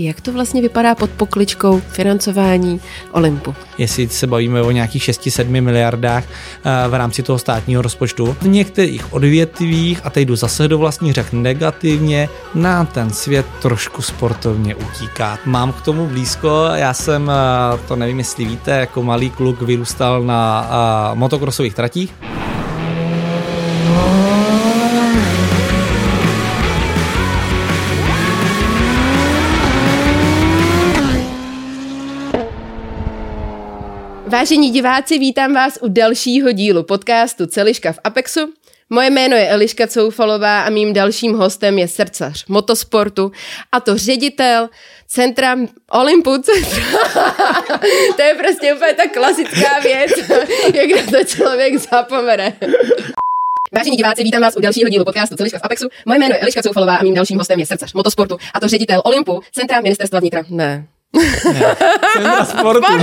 Jak to vlastně vypadá pod pokličkou financování Olympu? Jestli se bavíme o nějakých 6-7 miliardách eh, v rámci toho státního rozpočtu. V některých odvětvích, a teď jdu zase do vlastních řek negativně, nám ten svět trošku sportovně utíká. Mám k tomu blízko, já jsem, eh, to nevím jestli víte, jako malý kluk vyrůstal na eh, motokrosových tratích. Vážení diváci, vítám vás u dalšího dílu podcastu Celiška v Apexu. Moje jméno je Eliška Coufalová a mým dalším hostem je srdcař motosportu a to ředitel centra Olympu. to je prostě úplně ta klasická věc, jak na to člověk zapomene. Vážení diváci, vítám vás u dalšího dílu podcastu Celiška v Apexu. Moje jméno je Eliška Coufalová a mým dalším hostem je srdcař motosportu a to ředitel Olympu, centra ministerstva vnitra. Ne, Centra sportu,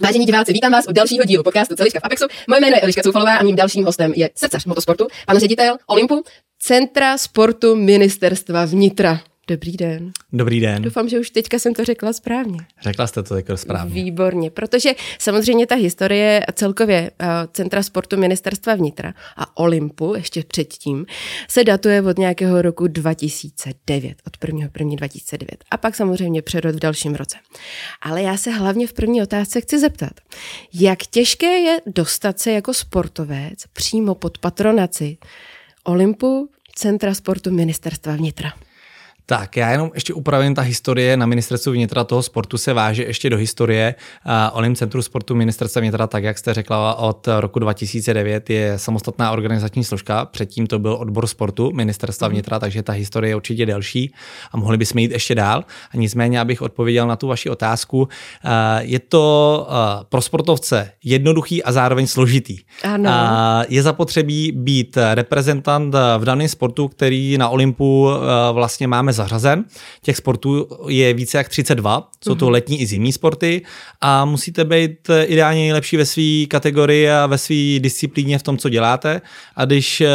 Vážení diváci, vítám vás u dalšího dílu podcastu Celiška v Apexu. Moje jméno je Eliška Coufalová a mým dalším hostem je srdcař motosportu, pan ředitel Olympu, Centra sportu ministerstva vnitra. Dobrý den. Dobrý den. Doufám, že už teďka jsem to řekla správně. Řekla jste to jako správně. Výborně, protože samozřejmě ta historie celkově uh, Centra sportu ministerstva vnitra a Olympu ještě předtím se datuje od nějakého roku 2009, od 1. 1. 2009 a pak samozřejmě přerod v dalším roce. Ale já se hlavně v první otázce chci zeptat, jak těžké je dostat se jako sportovec přímo pod patronaci Olympu Centra sportu ministerstva vnitra? Tak, já jenom ještě upravím ta historie na ministerstvu vnitra toho sportu se váže ještě do historie. Olim Centru sportu ministerstva vnitra, tak jak jste řekla, od roku 2009 je samostatná organizační složka. Předtím to byl odbor sportu ministerstva mhm. vnitra, takže ta historie je určitě delší a mohli bychom jít ještě dál. A nicméně, abych odpověděl na tu vaši otázku, je to pro sportovce jednoduchý a zároveň složitý. Ano. Je zapotřebí být reprezentant v daném sportu, který na Olympu vlastně máme zařazen. Těch sportů je více jak 32, jsou to mhm. letní i zimní sporty a musíte být ideálně nejlepší ve své kategorii a ve své disciplíně v tom, co děláte. A když eh,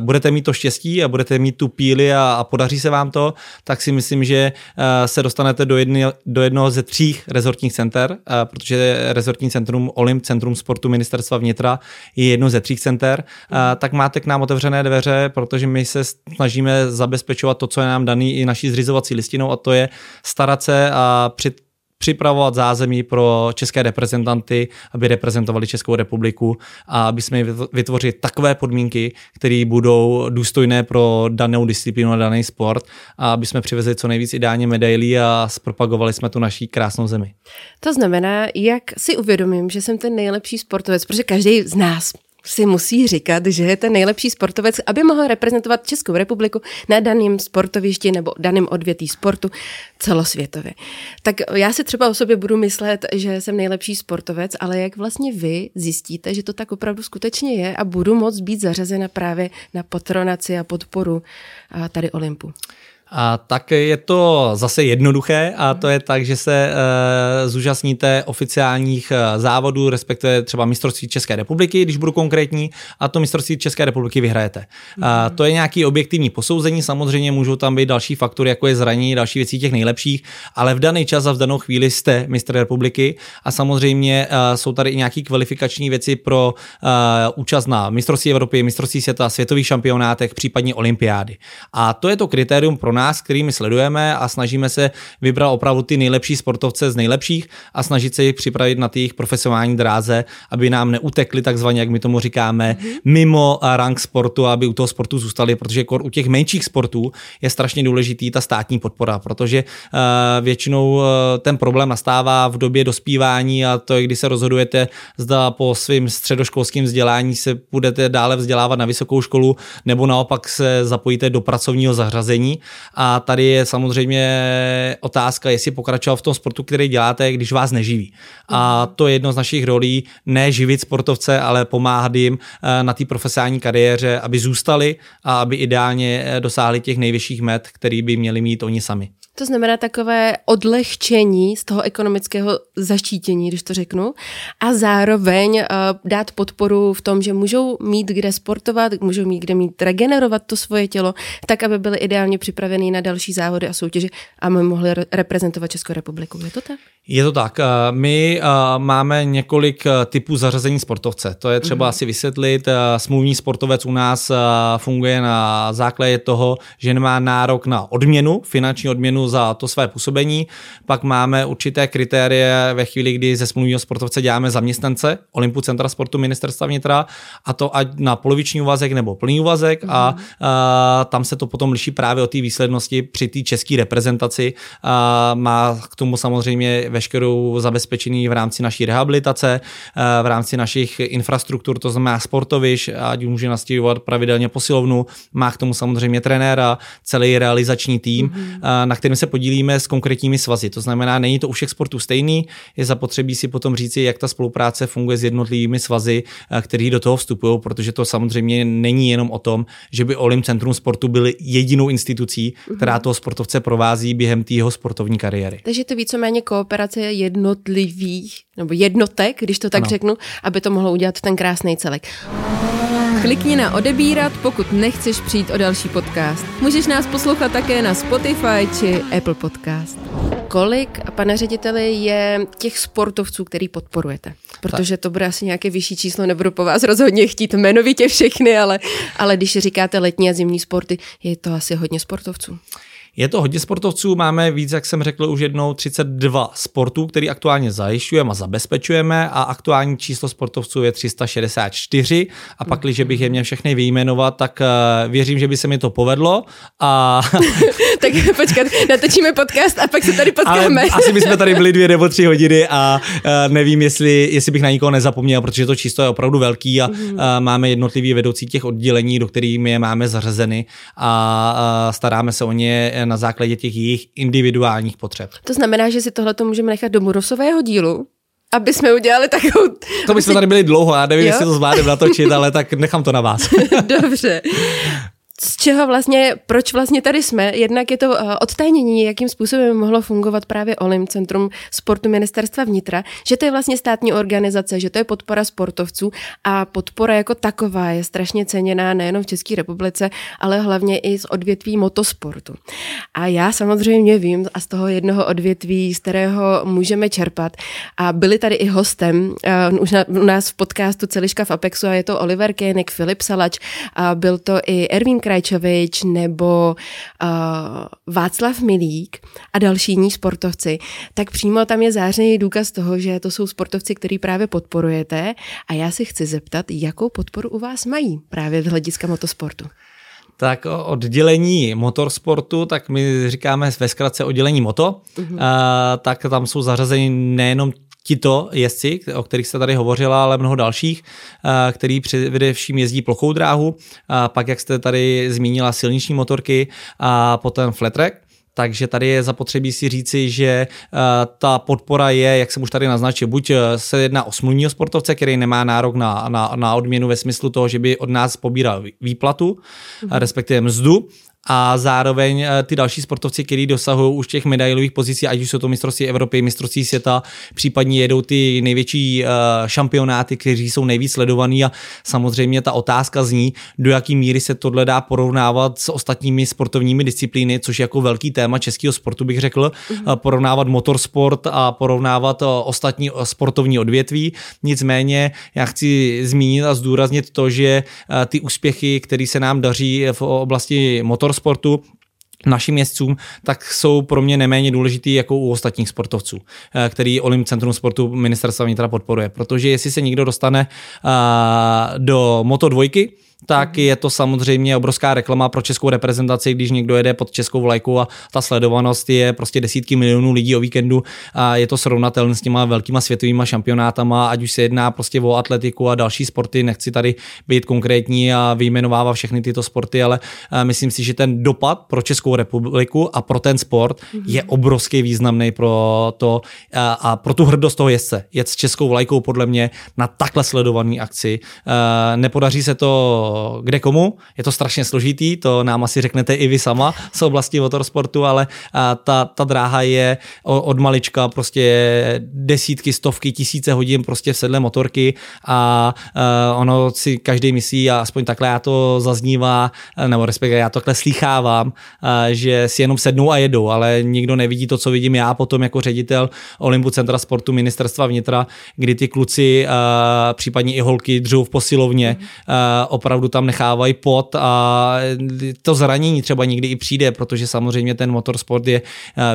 budete mít to štěstí a budete mít tu píli a, a podaří se vám to, tak si myslím, že eh, se dostanete do, jedny, do jednoho ze tří rezortních center, eh, protože rezortní centrum Olymp, Centrum sportu ministerstva vnitra je jedno ze tří center, mhm. tak máte k nám otevřené dveře, protože my se snažíme zabezpečovat to, co je nám daný i naší zřizovací listinou a to je starat se a při, připravovat zázemí pro české reprezentanty, aby reprezentovali Českou republiku a aby jsme vytvořili takové podmínky, které budou důstojné pro danou disciplínu a daný sport a aby jsme přivezli co nejvíc ideálně medailí a zpropagovali jsme tu naší krásnou zemi. To znamená, jak si uvědomím, že jsem ten nejlepší sportovec, protože každý z nás si musí říkat, že je ten nejlepší sportovec, aby mohl reprezentovat Českou republiku na daném sportovišti nebo daném odvětví sportu celosvětově. Tak já si třeba o sobě budu myslet, že jsem nejlepší sportovec, ale jak vlastně vy zjistíte, že to tak opravdu skutečně je a budu moct být zařazena právě na patronaci a podporu tady Olympu? A tak je to zase jednoduché a to je tak, že se e, zúčastníte oficiálních eh, závodů, respektive třeba mistrovství České republiky, když budu konkrétní, a to mistrovství České republiky vyhrajete. A to je nějaký objektivní posouzení, samozřejmě můžou tam být další faktory, jako je zranění, další věcí těch nejlepších, ale v daný čas a v danou chvíli jste mistr republiky a samozřejmě e, jsou tady i nějaké kvalifikační věci pro e, účast na mistrovství Evropy, mistrovství světa, světových šampionátech, případně olympiády. A to je to kritérium pro nás, kterými sledujeme a snažíme se vybrat opravdu ty nejlepší sportovce z nejlepších a snažit se jich připravit na ty jejich profesionální dráze, aby nám neutekli takzvaně, jak my tomu říkáme, mm-hmm. mimo rank sportu, aby u toho sportu zůstali, protože u těch menších sportů je strašně důležitý ta státní podpora, protože uh, většinou uh, ten problém nastává v době dospívání a to je, kdy se rozhodujete, zda po svým středoškolským vzdělání se budete dále vzdělávat na vysokou školu, nebo naopak se zapojíte do pracovního zařazení a tady je samozřejmě otázka, jestli pokračovat v tom sportu, který děláte, když vás neživí. A to je jedno z našich rolí, ne živit sportovce, ale pomáhat jim eh, na té profesionální kariéře, aby zůstali a aby ideálně eh, dosáhli těch nejvyšších met, který by měli mít oni sami. To znamená takové odlehčení z toho ekonomického zaštítění, když to řeknu, a zároveň uh, dát podporu v tom, že můžou mít kde sportovat, můžou mít kde mít regenerovat to svoje tělo, tak, aby byly ideálně připraveny na další závody a soutěže a my mohli re- reprezentovat Českou republiku. Je to tak? Je to tak. Eh, my eh, máme několik typů zařazení sportovce. To je třeba mm. asi vysvětlit. Smluvní sportovec u nás funguje na základě toho, že nemá nárok na odměnu, finanční odměnu za to své působení. Pak máme určité kritérie ve chvíli, kdy ze smluvního sportovce děláme zaměstnance Olympu Centra sportu ministerstva vnitra a to ať na poloviční úvazek nebo plný úvazek mm. a, a tam se to potom liší právě o té výslednosti při té české reprezentaci. A má k tomu samozřejmě veškerou zabezpečení v rámci naší rehabilitace, v rámci našich infrastruktur, to znamená sportoviš, ať může nastěhovat pravidelně posilovnu, má k tomu samozřejmě trenéra, celý realizační tým, mm. na kterým se podílíme s konkrétními svazy. To znamená, není to u všech sportů stejný, je zapotřebí si potom říci, jak ta spolupráce funguje s jednotlivými svazy, eh, který do toho vstupují, protože to samozřejmě není jenom o tom, že by Olim Centrum sportu byly jedinou institucí, která mhm. toho sportovce provází během té jeho sportovní kariéry. Takže to víceméně kooperace jednotlivých nebo jednotek, když to tak ano. řeknu, aby to mohlo udělat ten krásný celek. Klikni na odebírat, pokud nechceš přijít o další podcast. Můžeš nás poslouchat také na Spotify či Apple Podcast. Kolik, pane řediteli, je těch sportovců, který podporujete? Protože to bude asi nějaké vyšší číslo, nebudu po vás rozhodně chtít jmenovitě všechny, ale, ale když říkáte letní a zimní sporty, je to asi hodně sportovců. Je to hodně sportovců, máme víc, jak jsem řekl už jednou, 32 sportů, který aktuálně zajišťujeme a zabezpečujeme a aktuální číslo sportovců je 364 a pak, když bych je měl všechny vyjmenovat, tak uh, věřím, že by se mi to povedlo. A... tak počkat, natočíme podcast a pak se tady potkáme. Ale asi bychom tady byli dvě nebo tři hodiny a uh, nevím, jestli, jestli bych na nikoho nezapomněl, protože to číslo je opravdu velký a uh, máme jednotlivý vedoucí těch oddělení, do kterých my je máme zařazeny a staráme se o ně na základě těch jejich individuálních potřeb. To znamená, že si tohle to můžeme nechat do Murosového dílu, aby jsme udělali takovou... To bychom tady byli dlouho, já nevím, jo? jestli to zvládneme natočit, ale tak nechám to na vás. Dobře z čeho vlastně, proč vlastně tady jsme. Jednak je to eh, odtajnění, jakým způsobem mohlo fungovat právě Olim, Centrum sportu ministerstva vnitra, že to je vlastně státní organizace, že to je podpora sportovců a podpora jako taková je strašně ceněná nejenom v České republice, ale hlavně i z odvětví motosportu. A já samozřejmě vím a z toho jednoho odvětví, z kterého můžeme čerpat. A byli tady i hostem uh, už na, u nás v podcastu Celiška v Apexu a je to Oliver Kének, Filip Salač a byl to i Erwin Krajčovič nebo uh, Václav Milík a další jiní sportovci, tak přímo tam je zářený důkaz toho, že to jsou sportovci, který právě podporujete. A já si chci zeptat, jakou podporu u vás mají právě z hlediska motosportu? Tak oddělení motorsportu, tak my říkáme ve zkratce oddělení moto, mm-hmm. a, tak tam jsou zařazeni nejenom tito jezdci, o kterých jste tady hovořila, ale mnoho dalších, eh, který především jezdí plochou dráhu, a pak, jak jste tady zmínila, silniční motorky a potom flat track, takže tady je zapotřebí si říci, že uh, ta podpora je, jak jsem už tady naznačil, buď eh, se jedná o smluvního sportovce, který nemá nárok na, na, na odměnu ve smyslu toho, že by od nás pobíral výplatu, mm-hmm. respektive mzdu, a zároveň eh, ty další sportovci, kteří dosahují už těch medailových pozicí, ať už jsou to mistrovství Evropy, mistrovství světa, případně jedou ty největší eh, šampionáty, kteří jsou nejvíc sledovaný a samozřejmě ta otázka zní, do jaký míry se tohle dá porovnávat s ostatními sportovními disciplíny, což je jako velký téma českého sportu bych řekl, mm-hmm. porovnávat motorsport a porovnávat ostatní sportovní odvětví. Nicméně já chci zmínit a zdůraznit to, že ty úspěchy, které se nám daří v oblasti motor motorsportu, našim jezdcům, tak jsou pro mě neméně důležitý jako u ostatních sportovců, eh, který Olymp Centrum sportu ministerstva vnitra podporuje. Protože jestli se někdo dostane uh, do Moto dvojky, tak je to samozřejmě obrovská reklama pro českou reprezentaci, když někdo jede pod českou vlajku a ta sledovanost je prostě desítky milionů lidí o víkendu a je to srovnatelné s těma velkýma světovými šampionátama, ať už se jedná prostě o atletiku a další sporty, nechci tady být konkrétní a vyjmenovávat všechny tyto sporty, ale myslím si, že ten dopad pro Českou republiku a pro ten sport je obrovský významný pro to a pro tu hrdost toho jezdce. Jet s českou vlajkou podle mě na takhle sledovaný akci. Nepodaří se to to kde komu, je to strašně složitý, to nám asi řeknete i vy sama z oblasti motorsportu, ale ta, ta dráha je od malička prostě desítky, stovky, tisíce hodin prostě v sedle motorky a ono si každý myslí, a aspoň takhle já to zaznívá, nebo respektive já to takhle slýchávám, že si jenom sednou a jedou, ale nikdo nevidí to, co vidím já potom jako ředitel Olympu Centra sportu ministerstva vnitra, kdy ty kluci, případně i holky dřou v posilovně, mm. Opravdu tam nechávají pot a to zranění třeba někdy i přijde, protože samozřejmě ten motorsport je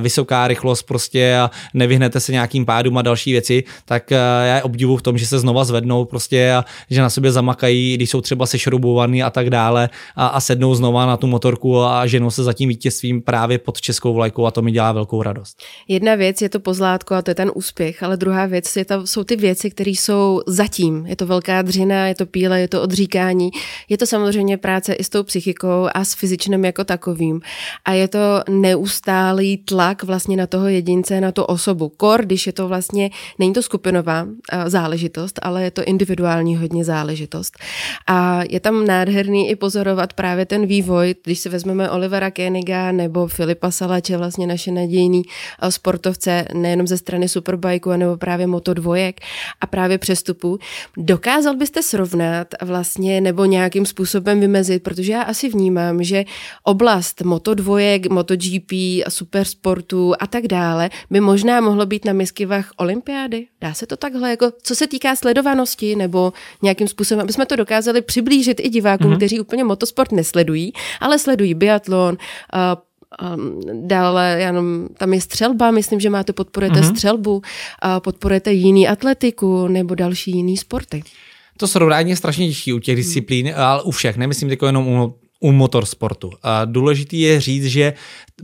vysoká rychlost prostě a nevyhnete se nějakým pádům a další věci, tak já je obdivu v tom, že se znova zvednou prostě a že na sobě zamakají, když jsou třeba sešroubovaný a tak dále a, a sednou znova na tu motorku a ženou se za tím vítězstvím právě pod českou vlajkou a to mi dělá velkou radost. Jedna věc je to pozlátko a to je ten úspěch, ale druhá věc je to, jsou ty věci, které jsou zatím. Je to velká dřina, je to píle, je to odříkání, je to samozřejmě práce i s tou psychikou a s fyzičnem jako takovým. A je to neustálý tlak vlastně na toho jedince, na tu osobu. Kor, když je to vlastně, není to skupinová záležitost, ale je to individuální hodně záležitost. A je tam nádherný i pozorovat právě ten vývoj, když si vezmeme Olivera Koeniga nebo Filipa Salače, vlastně naše nadějný sportovce, nejenom ze strany Superbikeu, nebo právě Moto dvojek a právě přestupu. Dokázal byste srovnat vlastně nebo nějakým způsobem vymezit, protože já asi vnímám, že oblast Moto dvojek, MotoGP, supersportu a tak dále by možná mohlo být na miskivách olympiády. Dá se to takhle, jako co se týká sledovanosti nebo nějakým způsobem, aby jsme to dokázali přiblížit i divákům, mm-hmm. kteří úplně motosport nesledují, ale sledují biatlon, uh, Um, dále jenom, tam je střelba, myslím, že máte, podporujete mm-hmm. střelbu, uh, podporujete jiný atletiku nebo další jiný sporty. To srovnání je strašně těžší u těch disciplín, ale u všech, nemyslím jako jenom u u motorsportu. A důležitý je říct, že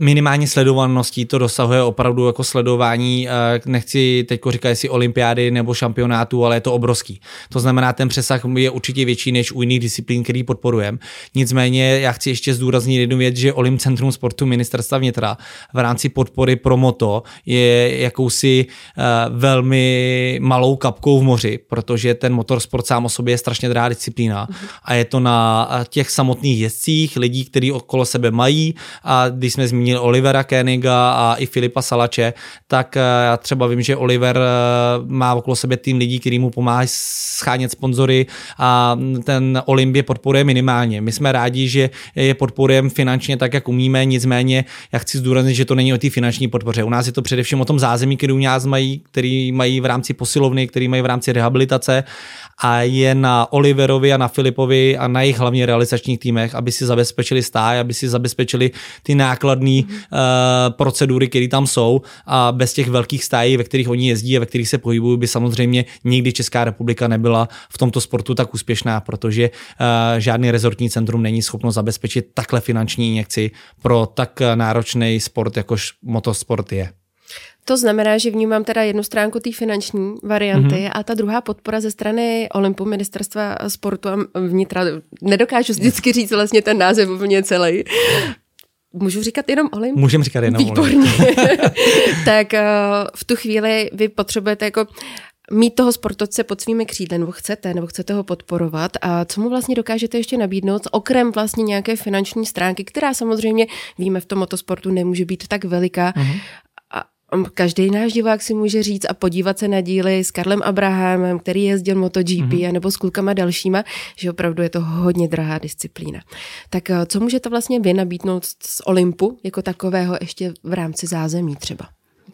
minimálně sledovaností to dosahuje opravdu jako sledování, nechci teď říkat, jestli olympiády nebo šampionátu, ale je to obrovský. To znamená, ten přesah je určitě větší než u jiných disciplín, který podporujeme. Nicméně já chci ještě zdůraznit jednu věc, že Olymp Centrum sportu ministerstva vnitra v rámci podpory pro moto je jakousi uh, velmi malou kapkou v moři, protože ten motorsport sám o sobě je strašně drahá disciplína a je to na těch samotných jezdcích, lidí, kteří okolo sebe mají a když jsme zmínili zmínil Olivera Koeniga a i Filipa Salače, tak eh, já třeba vím, že Oliver eh, má okolo sebe tým lidí, který mu pomáhají schánět sponzory a ten Olympie podporuje minimálně. My jsme rádi, že je podporujeme finančně tak, jak umíme, nicméně já chci zdůraznit, že to není o té finanční podpoře. U nás je to především o tom zázemí, který u nás mají, který mají v rámci posilovny, který mají v rámci rehabilitace a je na Oliverovi a na Filipovi a na jejich hlavně realizačních týmech, aby si zabezpečili stáj, aby si zabezpečili ty nákladné uh, procedury, které tam jsou a bez těch velkých stájí, ve kterých oni jezdí a ve kterých se pohybují, by samozřejmě nikdy Česká republika nebyla v tomto sportu tak úspěšná, protože uh, žádný rezortní centrum není schopno zabezpečit takhle finanční injekci pro tak náročný sport, jakož motosport je. To znamená, že vnímám teda jednu stránku té finanční varianty mm-hmm. a ta druhá podpora ze strany Olympu, ministerstva sportu a vnitra. Nedokážu vždycky říct vlastně ten název úplně celý. Můžu říkat jenom Olymp? Můžeme říkat jenom Výborně. tak uh, v tu chvíli vy potřebujete jako mít toho sportovce pod svými křídly, nebo chcete, nebo chcete ho podporovat a co mu vlastně dokážete ještě nabídnout, okrem vlastně nějaké finanční stránky, která samozřejmě víme v tom motosportu nemůže být tak veliká, mm-hmm. Každý náš divák si může říct a podívat se na díly s Karlem Abrahamem, který jezdil MotoGP, mm-hmm. nebo s klukama dalšíma, že opravdu je to hodně drahá disciplína. Tak eh, co můžete vlastně vy nabídnout z Olympu jako takového ještě v rámci zázemí třeba?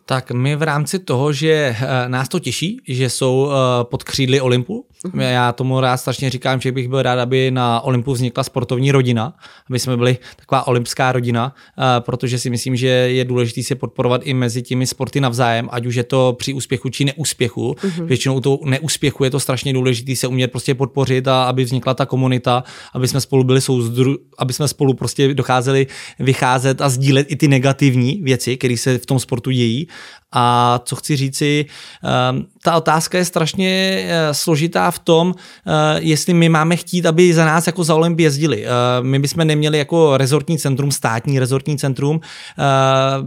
Tak my v rámci toho, že eh, nás to těší, že jsou eh, pod křídly Olympu. Já tomu rád strašně říkám, že bych byl rád, aby na Olympu vznikla sportovní rodina, aby jsme byli taková olympská rodina, eh, protože si myslím, že je důležité se podporovat i mezi těmi sporty navzájem, ať už je to při úspěchu či neúspěchu. Uh-huh. Většinou to neúspěchu je to strašně důležité se umět prostě podpořit a aby vznikla ta komunita, aby jsme spolu byli souzdru, aby jsme spolu prostě docházeli vycházet a sdílet i ty negativní věci, které se v tom sportu dějí A co chci říci, ehm, ta otázka je strašně eh, složitá v tom, eh, jestli my máme chtít, aby za nás jako za Olymp jezdili. Eh, my bychom neměli jako rezortní centrum, státní rezortní centrum,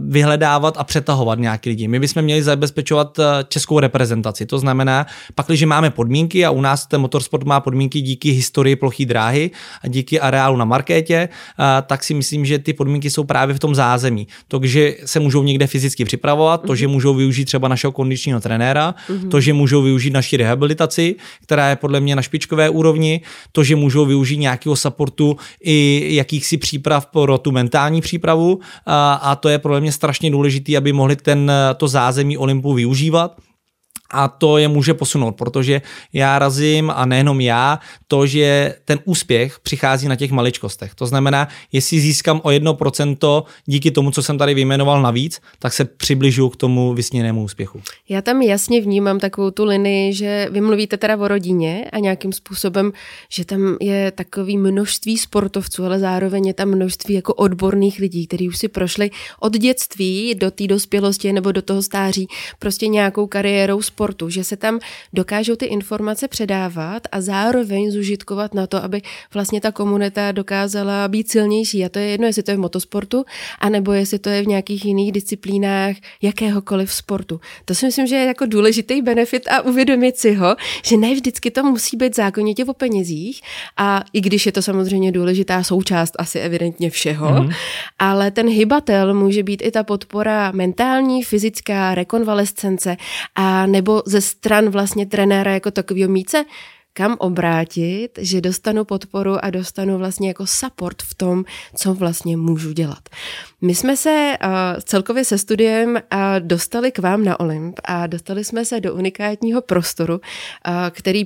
vyhledávat a přetahovat nějaký lidi. My bychom měli zabezpečovat českou reprezentaci. To znamená, pak, když máme podmínky a u nás ten motorsport má podmínky díky historii plochý dráhy a díky areálu na markétě, tak si myslím, že ty podmínky jsou právě v tom zázemí. To, že se můžou někde fyzicky připravovat, to, že můžou využít třeba našeho kondičního trenéra, mm-hmm. to, že můžou využít naši rehabilitaci, která je podle mě na špičkové úrovni, to, že můžou využít nějakého supportu i jakýchsi příprav pro tu mentální přípravu a, a to je podle mě strašně důležité, aby mohli ten, to zázemí Olympu využívat a to je může posunout, protože já razím a nejenom já, to, že ten úspěch přichází na těch maličkostech. To znamená, jestli získám o 1% díky tomu, co jsem tady vyjmenoval navíc, tak se přibližuju k tomu vysněnému úspěchu. Já tam jasně vnímám takovou tu linii, že vy mluvíte teda o rodině a nějakým způsobem, že tam je takový množství sportovců, ale zároveň je tam množství jako odborných lidí, kteří už si prošli od dětství do té dospělosti nebo do toho stáří prostě nějakou kariérou sportu, že se tam dokážou ty informace předávat a zároveň zužitkovat na to, aby vlastně ta komunita dokázala být silnější. A to je jedno, jestli to je v motosportu, anebo jestli to je v nějakých jiných disciplínách jakéhokoliv sportu. To si myslím, že je jako důležitý benefit a uvědomit si ho, že ne vždycky to musí být zákonitě o penězích a i když je to samozřejmě důležitá součást asi evidentně všeho, mm-hmm. ale ten hybatel může být i ta podpora mentální, fyzická, rekonvalescence a nebo nebo ze stran vlastně trenéra jako takového míce, kam obrátit, že dostanu podporu a dostanu vlastně jako support v tom, co vlastně můžu dělat. My jsme se uh, celkově se studiem uh, dostali k vám na Olymp a dostali jsme se do unikátního prostoru, uh, který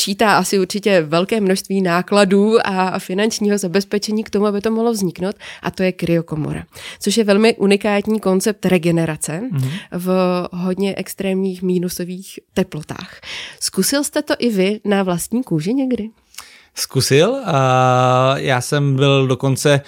čítá asi určitě velké množství nákladů a finančního zabezpečení k tomu, aby to mohlo vzniknout, a to je kryokomora, což je velmi unikátní koncept regenerace mm-hmm. v hodně extrémních mínusových teplotách. Zkusil jste to i vy na vlastní kůži někdy? Zkusil. Já jsem byl dokonce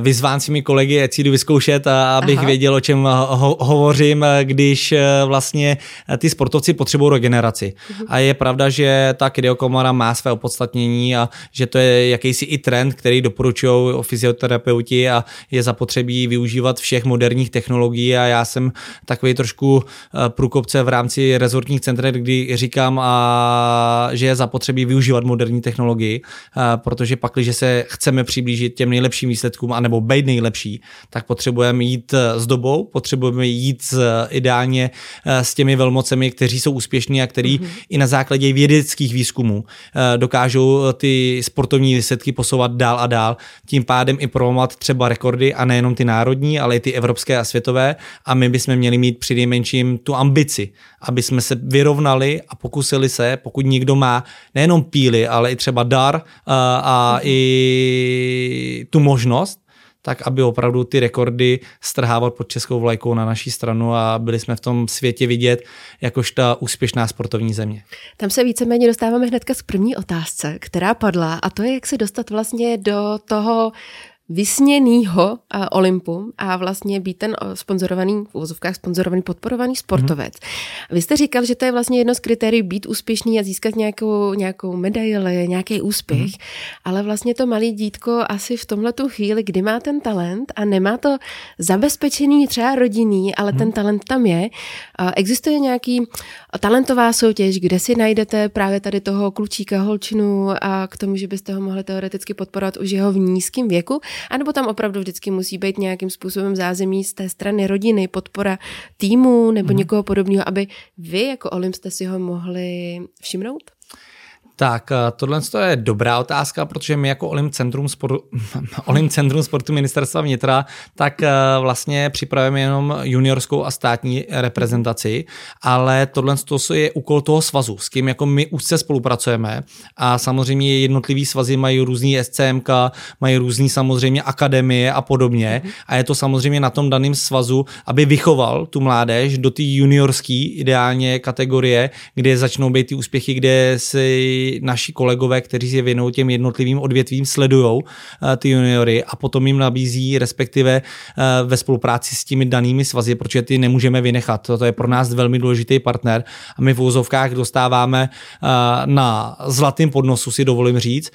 vyzván svými kolegy, ať si jdu vyzkoušet, abych Aha. věděl, o čem ho- hovořím, když vlastně ty sportovci potřebují regeneraci. Uh-huh. A je pravda, že ta kryokomora má své opodstatnění a že to je jakýsi i trend, který doporučují fyzioterapeuti a je zapotřebí využívat všech moderních technologií a já jsem takový trošku průkopce v rámci rezortních centrů, kdy říkám, a, že je zapotřebí využívat moderní technologie technologii, eh, protože pak, když se chceme přiblížit těm nejlepším výsledkům, anebo být nejlepší, tak potřebujeme jít eh, s dobou, potřebujeme jít s, eh, ideálně s těmi velmocemi, kteří jsou úspěšní a který mm-hmm. i na základě vědeckých výzkumů dokážou ty sportovní výsledky posouvat dál a dál, tím pádem i prolomat třeba rekordy a nejenom ty národní, ale i ty evropské a světové a my bychom měli mít při nejmenším tu ambici, aby jsme se vyrovnali a pokusili se, pokud někdo má nejenom píly, ale i třeba dar a, a i tu možnost, tak aby opravdu ty rekordy strhával pod českou vlajkou na naší stranu a byli jsme v tom světě vidět jakož ta úspěšná sportovní země. Tam se víceméně dostáváme hnedka k první otázce, která padla a to je, jak se dostat vlastně do toho vysněnýho Olympu a vlastně být ten sponzorovaný, v úvozovkách sponzorovaný, podporovaný sportovec. Mm. Vy jste říkal, že to je vlastně jedno z kritérií být úspěšný a získat nějakou, nějakou medaili, nějaký úspěch, mm. ale vlastně to malý dítko asi v tomhle tu chvíli, kdy má ten talent a nemá to zabezpečený třeba rodinný, ale mm. ten talent tam je, existuje nějaký talentová soutěž, kde si najdete právě tady toho klučíka, holčinu a k tomu, že byste ho mohli teoreticky podporovat už jeho v nízkém věku, anebo tam opravdu vždycky musí být nějakým způsobem zázemí z té strany rodiny, podpora týmu nebo hmm. někoho podobného, aby vy jako Olymp jste si ho mohli všimnout? Tak eh, tohle je dobrá otázka, protože my jako Olim Centrum, sportu, Olim Centrum sportu ministerstva vnitra, tak eh, vlastně připravujeme jenom juniorskou a státní reprezentaci, ale tohle je úkol toho svazu, s kým jako my úzce spolupracujeme a samozřejmě jednotlivý svazy mají různý SCMK, mají různý samozřejmě akademie a podobně mhm. a je to samozřejmě na tom daném svazu, aby vychoval tu mládež do té juniorské ideálně kategorie, kde začnou být ty úspěchy, kde si i naši kolegové, kteří se věnují těm jednotlivým odvětvím, sledují ty juniory a potom jim nabízí, respektive ve spolupráci s těmi danými svazy, protože ty nemůžeme vynechat. To je pro nás velmi důležitý partner a my v úzovkách dostáváme na zlatém podnosu, si dovolím říct,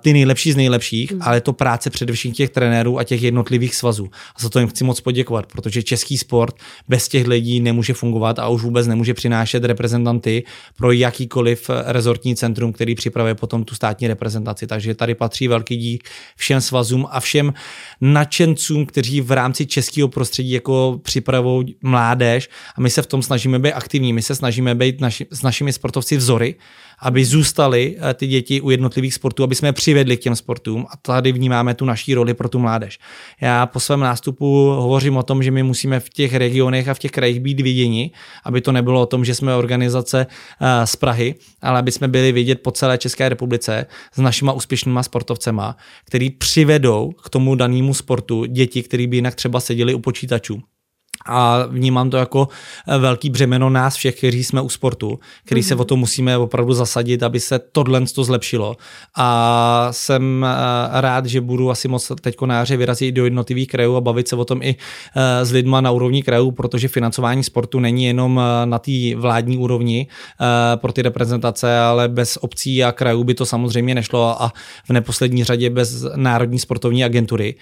ty nejlepší z nejlepších, mm. ale to práce především těch trenérů a těch jednotlivých svazů. A za to jim chci moc poděkovat, protože český sport bez těch lidí nemůže fungovat a už vůbec nemůže přinášet reprezentanty pro jakýkoliv rezortní centrum, který připravuje potom tu státní reprezentaci. Takže tady patří velký dík všem svazům a všem nadšencům, kteří v rámci českého prostředí jako připravují mládež. A my se v tom snažíme být aktivní, my se snažíme být naši, s našimi sportovci vzory aby zůstaly eh, ty děti u jednotlivých sportů, aby jsme je přivedli k těm sportům a tady vnímáme tu naší roli pro tu mládež. Já po svém nástupu hovořím o tom, že my musíme v těch regionech a v těch krajích být viděni, aby to nebylo o tom, že jsme organizace eh, z Prahy, ale aby jsme byli vidět po celé České republice s našima úspěšnýma sportovcema, který přivedou k tomu danému sportu děti, které by jinak třeba seděli u počítačů a vnímám to jako eh, velký břemeno nás všech, kteří jsme u sportu, který mm-hmm. se mhm. o to musíme opravdu zasadit, aby se tohle to zlepšilo. A jsem eh, rád, že budu asi moc teď na jaře vyrazit do jednotlivých krajů a bavit se o tom i eh, s lidma na úrovni krajů, protože financování sportu není jenom na té vládní úrovni pro ty reprezentace, ale bez obcí a krajů by to samozřejmě nešlo a v neposlední řadě bez Národní sportovní agentury,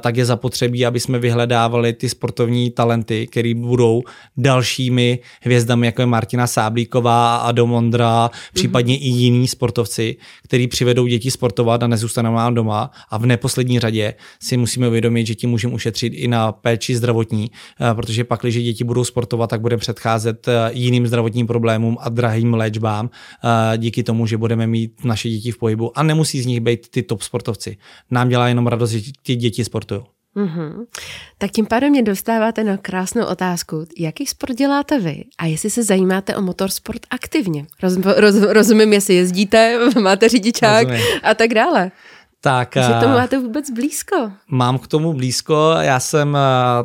tak je zapotřebí, aby jsme vyhledávali ty sportovní talenty talenty, který budou dalšími hvězdami, jako je Martina Sáblíková, Adam Ondra, mm-hmm. případně i jiní sportovci, který přivedou děti sportovat a nezůstanou nám doma. A v neposlední řadě si musíme uvědomit, že tím můžeme ušetřit i na péči zdravotní, eh, protože pak, když děti budou sportovat, tak bude předcházet eh, jiným zdravotním problémům a drahým léčbám eh, díky tomu, že budeme mít naše děti v pohybu a nemusí z nich být ty top sportovci. Nám dělá jenom radost, že ty děti sportují. Mm-hmm. Tak tím pádem mě dostáváte na krásnou otázku, jaký sport děláte vy a jestli se zajímáte o motorsport aktivně. Roz, roz, rozumím, jestli jezdíte, máte řidičák rozumím. a tak dále. Tak, že tomu máte vůbec blízko. Mám k tomu blízko. Já jsem,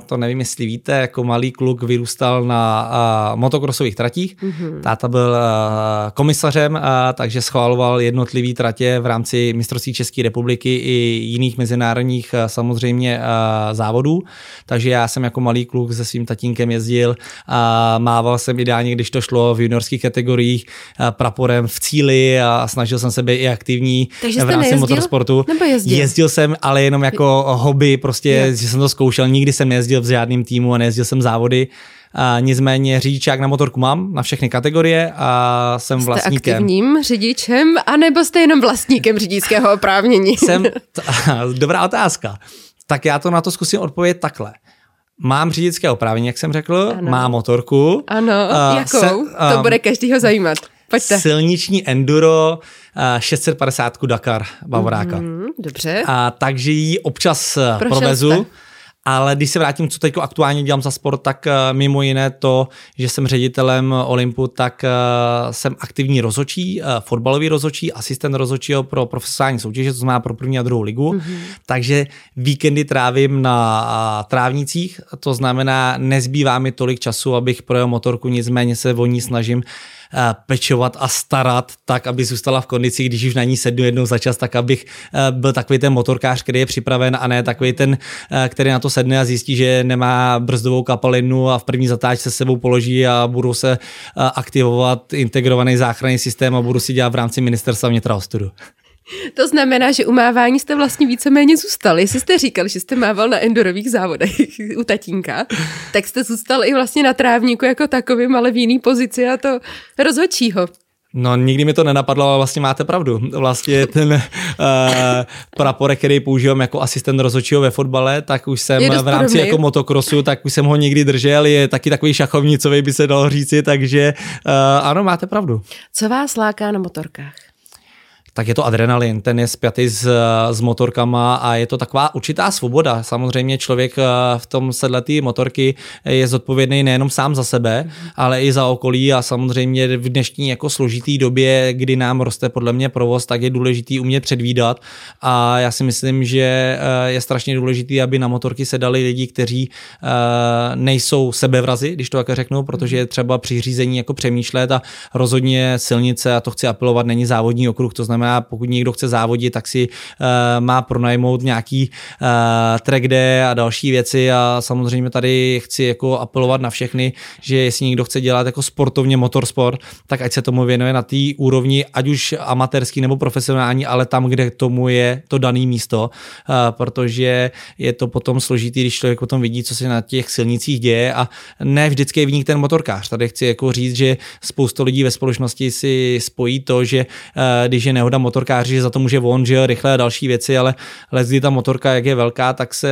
to nevím, jestli víte, jako malý kluk vyrůstal na motokrosových tratích. Mm-hmm. Táta byl komisařem, takže schvaloval jednotlivý tratě v rámci mistrovství České republiky i jiných mezinárodních samozřejmě závodů. Takže já jsem jako malý kluk se svým tatínkem jezdil a mával jsem ideálně, když to šlo v juniorských kategoriích praporem v cíli a snažil jsem se být i aktivní takže v rámci motorsportu. Nebo jezdil? Jezdil jsem, ale jenom jako hobby, prostě, je. že jsem to zkoušel. Nikdy jsem nejezdil v žádném týmu a nejezdil jsem závody. A nicméně řidičák na motorku mám na všechny kategorie a jsem jste vlastníkem. aktivním řidičem, anebo jste jenom vlastníkem řidičského oprávnění? Jsem, t- dobrá otázka. Tak já to na to zkusím odpovědět takhle. Mám řidičské oprávnění, jak jsem řekl, ano. mám motorku. Ano, uh, jakou? Se, um, to bude každýho zajímat. Pojďte. Silniční enduro 650 Dakar Bavoráka. Mm, dobře. A takže ji občas eh, Prošel provezu. Jste. Ale když se vrátím, co teď aktuálně dělám za sport, tak eh, mimo jiné to, že jsem ředitelem Olympu, tak eh, jsem aktivní rozočí, fotbalový rozočí, asistent rozočího pro profesionální soutěže, to znamená pro první a druhou ligu. Mm-hmm. Takže víkendy trávím na trávnicích, to znamená, nezbývá mi tolik času, abych projel motorku, nicméně se o ní snažím Eh, pečovat a starat tak, aby zůstala v kondici, když už na ní sednu jednou za čas, tak abych eh, byl takový ten motorkář, který je připraven a ne takový ten, eh, který na to sedne a zjistí, že nemá brzdovou kapalinu a v první zatáčce se sebou položí a budou se aktivovat integrovaný záchranný systém a budu si dělat v rámci ministerstva vnitra ostudu. To znamená, že u mávání jste vlastně víceméně zůstali. Jestli jste říkal, že jste mával na endurových závodech u tatínka, tak jste zůstal i vlastně na trávníku jako takovým, ale v jiný pozici a to rozhodčího. No nikdy mi to nenapadlo, ale vlastně máte pravdu. Vlastně ten uh, praporek, který používám jako asistent rozhodčího ve fotbale, tak už jsem v rámci podobný. jako motokrosu, tak už jsem ho někdy držel, je taky takový šachovnicový, by se dalo říci, takže uh, ano, máte pravdu. Co vás láká na motorkách? Tak je to adrenalin, ten je spjatý s, s motorkama a je to taková určitá svoboda. Samozřejmě člověk v tom sedletý motorky je zodpovědný nejenom sám za sebe, ale i za okolí a samozřejmě v dnešní jako složitý době, kdy nám roste podle mě provoz, tak je důležitý umět předvídat a já si myslím, že je strašně důležitý, aby na motorky se dali lidi, kteří nejsou sebevrazy, když to tak řeknu, protože je třeba při řízení jako přemýšlet a rozhodně silnice, a to chci apelovat, není závodní okruh, to znamená, pokud někdo chce závodit, tak si uh, má pronajmout nějaký uh, track day a další věci. A samozřejmě tady chci jako apelovat na všechny, že jestli někdo chce dělat jako sportovně motorsport, tak ať se tomu věnuje na té úrovni, ať už amatérský nebo profesionální, ale tam, kde tomu je to dané místo, uh, protože je to potom složitý, když člověk potom vidí, co se na těch silnicích děje. A ne vždycky je v nich ten motorkář. Tady chci jako říct, že spousta lidí ve společnosti si spojí to, že když je nehoda motorkáři, že za to může on, že rychle a další věci, ale lezdy ta motorka, jak je velká, tak se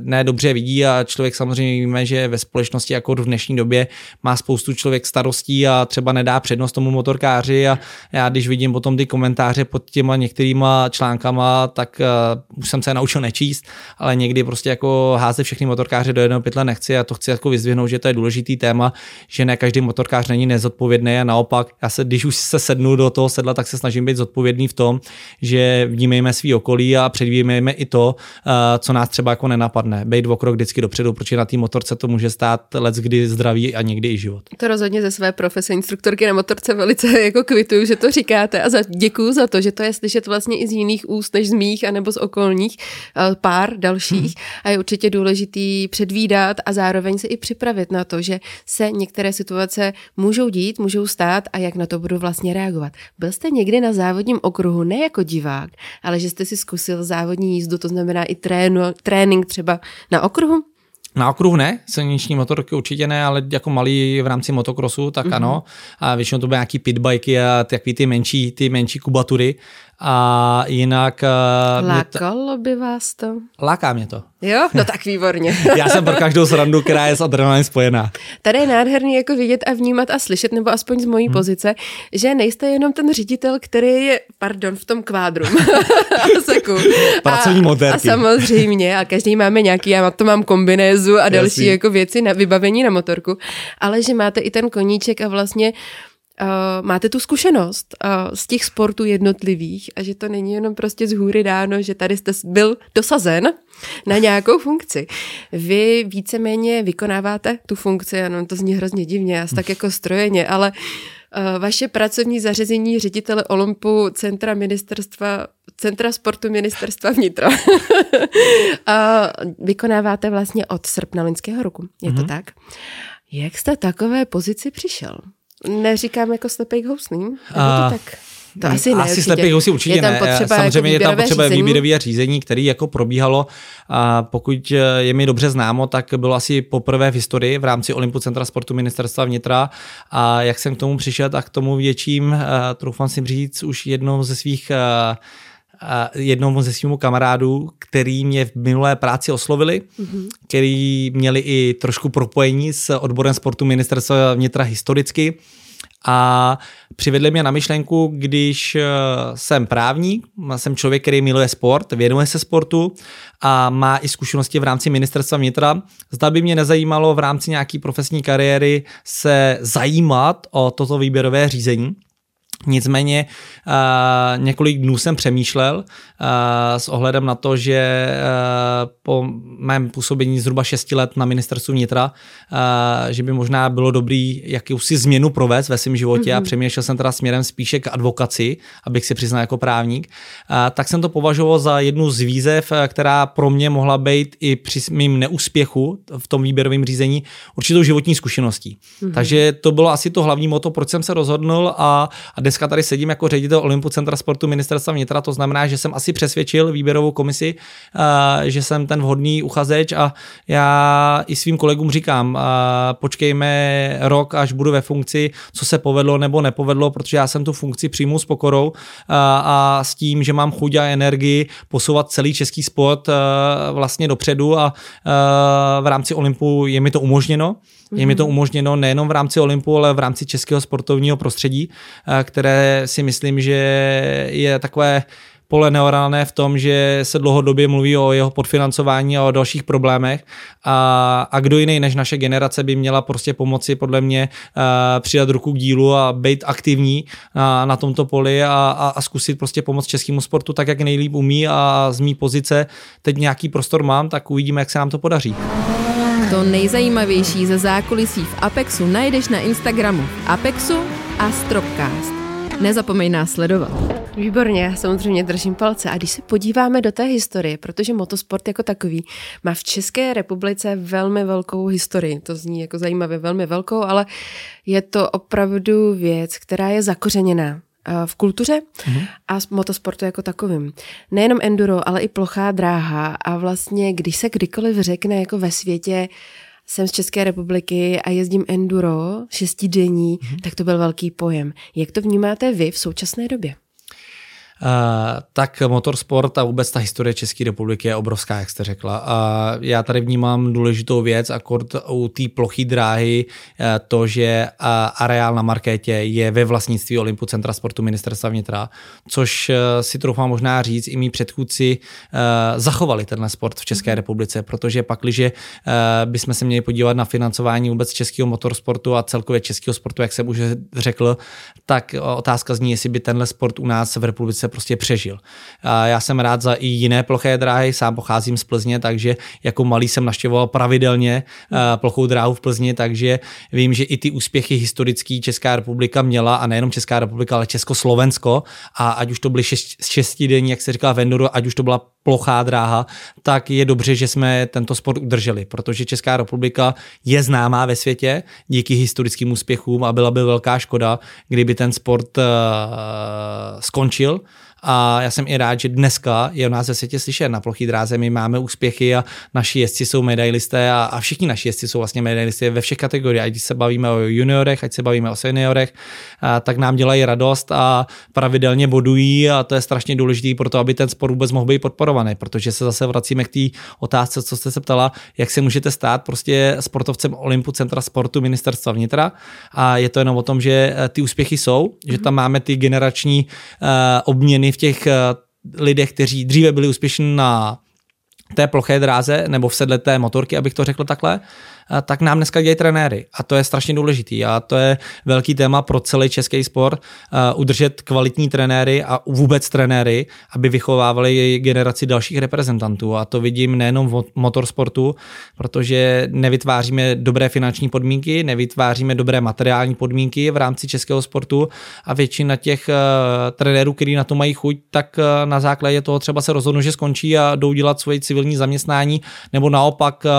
ne dobře vidí a člověk samozřejmě víme, že ve společnosti jako v dnešní době má spoustu člověk starostí a třeba nedá přednost tomu motorkáři a já když vidím potom ty komentáře pod těma některýma článkama, tak uh, už jsem se naučil nečíst, ale někdy prostě jako házet všechny motorkáře do jednoho pytle nechci a to chci jako vyzdvihnout, že to je důležitý téma, že ne každý motorkář není nezodpovědný a naopak, já se, když už se sednu do toho sedla, tak se snažím být zodpovědný v tom, že vnímejme svý okolí a předvímejme i to, eh, co nás třeba jako nenapadne. Bejt o krok vždycky dopředu, protože na té motorce to může stát let kdy zdraví a někdy i život. To rozhodně ze své profese instruktorky na motorce velice jako kvituju, že to říkáte a za, děkuju za to, že to je slyšet vlastně i z jiných úst než z mých anebo z okolních eh, pár dalších hmm. a je určitě důležitý předvídat a zároveň se i připravit na to, že se některé situace můžou dít, můžou stát a jak na to budu vlastně reagovat. Byl jste někdy na závodním okruhu, ne jako divák, ale že jste si zkusil závodní jízdu, to znamená i trénu, trénink třeba na okruhu? Na okruhu ne, silniční motorky určitě ne, ale jako malý v rámci motokrosu, tak mm-hmm. ano. A většinou to byly nějaký pitbajky a takový ty menší, ty menší kubatury. A jinak... Eh, Lákalo by vás to? Láká mě to. Jo? No tak výborně. Já jsem pro každou srandu, která je s adrenalinem spojená. Tady je nádherný jako vidět a vnímat a slyšet, nebo aspoň z mojí hmm. pozice, že nejste jenom ten ředitel, který je, pardon, v tom kvádru. Seku. Pracovní a, a samozřejmě, a každý máme nějaký, já to mám kombinézu a další Jasný. jako věci na vybavení na motorku, ale že máte i ten koníček a vlastně uh, máte tu zkušenost uh, z těch sportů jednotlivých a že to není jenom prostě z hůry dáno, že tady jste byl dosazen na nějakou funkci. Vy víceméně vykonáváte tu funkci, ano, to zní hrozně divně, asi tak jako strojeně, ale uh, vaše pracovní zařazení ředitele Olympu Centra ministerstva Centra sportu ministerstva vnitra. a vykonáváte vlastně od srpna loňského roku. Je mm-hmm. to mhm. tak? Jak jste takové pozici přišel? Neříkám jako slepej housný, to tak? To asi ne. Asi slepý housy určitě je tam ne. Jako Samozřejmě jako je tam potřeba řízení. výběrové řízení, který jako probíhalo. A pokud je mi dobře známo, tak bylo asi poprvé v historii v rámci Olympu Centra sportu ministerstva vnitra. A jak jsem k tomu přišel, tak k tomu větším, troufám si říct, už jednou ze svých jednomu ze svým kamarádů, který mě v minulé práci oslovili, mm-hmm. který měli i trošku propojení s odborem sportu ministerstva vnitra historicky a přivedli mě na myšlenku, když eh, jsem právník, jsem člověk, který miluje sport, věnuje se sportu a má i zkušenosti v rámci ministerstva vnitra. Zda by mě nezajímalo v rámci nějaké profesní kariéry se zajímat o toto výběrové řízení. Nicméně uh, několik dnů jsem přemýšlel uh, s ohledem na to, že uh, po mém působení zhruba 6 let na ministerstvu vnitra, uh, že by možná bylo dobrý jakousi změnu provést ve svém životě mm-hmm. a mhm. přemýšlel jsem teda směrem spíše k advokaci, abych si přiznal jako právník, uh, tak jsem to považoval za jednu z výzev, která pro mě mohla být i při mým neúspěchu v tom výběrovém řízení určitou životní zkušeností. Mm-hmm. Takže to bylo asi to hlavní moto, proč jsem se rozhodnul a, a dneska tady sedím jako ředitel Olympu Centra sportu ministerstva vnitra, to znamená, že jsem asi přesvědčil výběrovou komisi, eh, že jsem ten vhodný uchazeč a já i svým kolegům říkám, eh, počkejme rok, až budu ve funkci, co se povedlo nebo nepovedlo, protože já jsem tu funkci přijmu s pokorou eh, a s tím, že mám chuť a energii posouvat celý český sport vlastně dopředu a v rámci Olympu je mi to umožněno. Je mi to mhm. umožněno nejenom v rámci Olympu, ale v rámci českého sportovního prostředí, které které si myslím, že je takové pole neorálné v tom, že se dlouhodobě mluví o jeho podfinancování a o dalších problémech a, a kdo jiný než naše generace by měla prostě pomoci podle mě uh, přidat ruku k dílu a být aktivní na, na tomto poli a, a, a zkusit prostě pomoct českému sportu tak, jak nejlíp umí a z mý pozice teď nějaký prostor mám, tak uvidíme, jak se nám to podaří. To nejzajímavější ze zákulisí v Apexu najdeš na Instagramu Apexu a Stropcast. Nezapomeň nás sledovat. Výborně, samozřejmě držím palce. A když se podíváme do té historie, protože motosport jako takový má v České republice velmi velkou historii. To zní jako zajímavě velmi velkou, ale je to opravdu věc, která je zakořeněná v kultuře mm-hmm. a motosportu jako takovým. Nejenom enduro, ale i plochá dráha a vlastně, když se kdykoliv řekne jako ve světě jsem z České republiky a jezdím enduro šestidenní, mm-hmm. tak to byl velký pojem. Jak to vnímáte vy v současné době? Uh, tak motorsport a vůbec ta historie České republiky je obrovská, jak jste řekla. A já tady vnímám důležitou věc, akord u té plochý dráhy, eh, to, že areál na Markétě je ve vlastnictví Olympu Centra sportu ministerstva vnitra, což eh, si troufám možná říct, i mý předchůdci zachovali tenhle sport v České republice, protože pakliže bychom se měli podívat na financování vůbec českého motorsportu a celkově českého sportu, jak jsem už řekl, tak otázka zní, jestli by tenhle sport u nás v republice prostě přežil. Já jsem rád za i jiné ploché dráhy, sám pocházím z Plzně, takže jako malý jsem naštěvoval pravidelně uh, plochou dráhu v Plzni, takže vím, že i ty úspěchy historický Česká republika měla, a nejenom Česká republika, ale Československo, a ať už to byly šest, šestidenní, jak se říká Venduru, ať už to byla plochá dráha, tak je dobře, že jsme tento sport udrželi, protože Česká republika je známá ve světě díky historickým úspěchům a byla by velká škoda, kdyby ten sport uh, skončil a já jsem i rád, že dneska je u nás ve světě slyšet. Na plochý dráze, my máme úspěchy a naši jezdci jsou medailisté a, a všichni naši jezdci jsou vlastně medailisté ve všech kategoriích, ať se bavíme o juniorech, ať se bavíme o seniorech, a, tak nám dělají radost a pravidelně bodují a to je strašně důležité pro to, aby ten sport vůbec mohl být podporovaný, protože se zase vracíme k té otázce, co jste se ptala, jak se můžete stát prostě sportovcem Olympu Centra sportu ministerstva vnitra. A je to jenom o tom, že eh, ty úspěchy jsou, že tam máme ty generační uh, obměny v těch eh, lidech, kteří dříve byli úspěšní na té ploché dráze nebo v sedleté motorky, abych to řekl takhle, tak nám dneska dějí trenéry. A to je strašně důležitý. A to je velký téma pro celý český sport, udržet kvalitní trenéry a vůbec trenéry, aby vychovávali generaci dalších reprezentantů. A to vidím nejenom v motorsportu, protože nevytváříme dobré finanční podmínky, nevytváříme dobré materiální podmínky v rámci českého sportu a většina těch uh, trenérů, kteří na to mají chuť, tak uh, na základě toho třeba se rozhodnou, že skončí a jdou dělat svoje civilní zaměstnání, nebo naopak uh,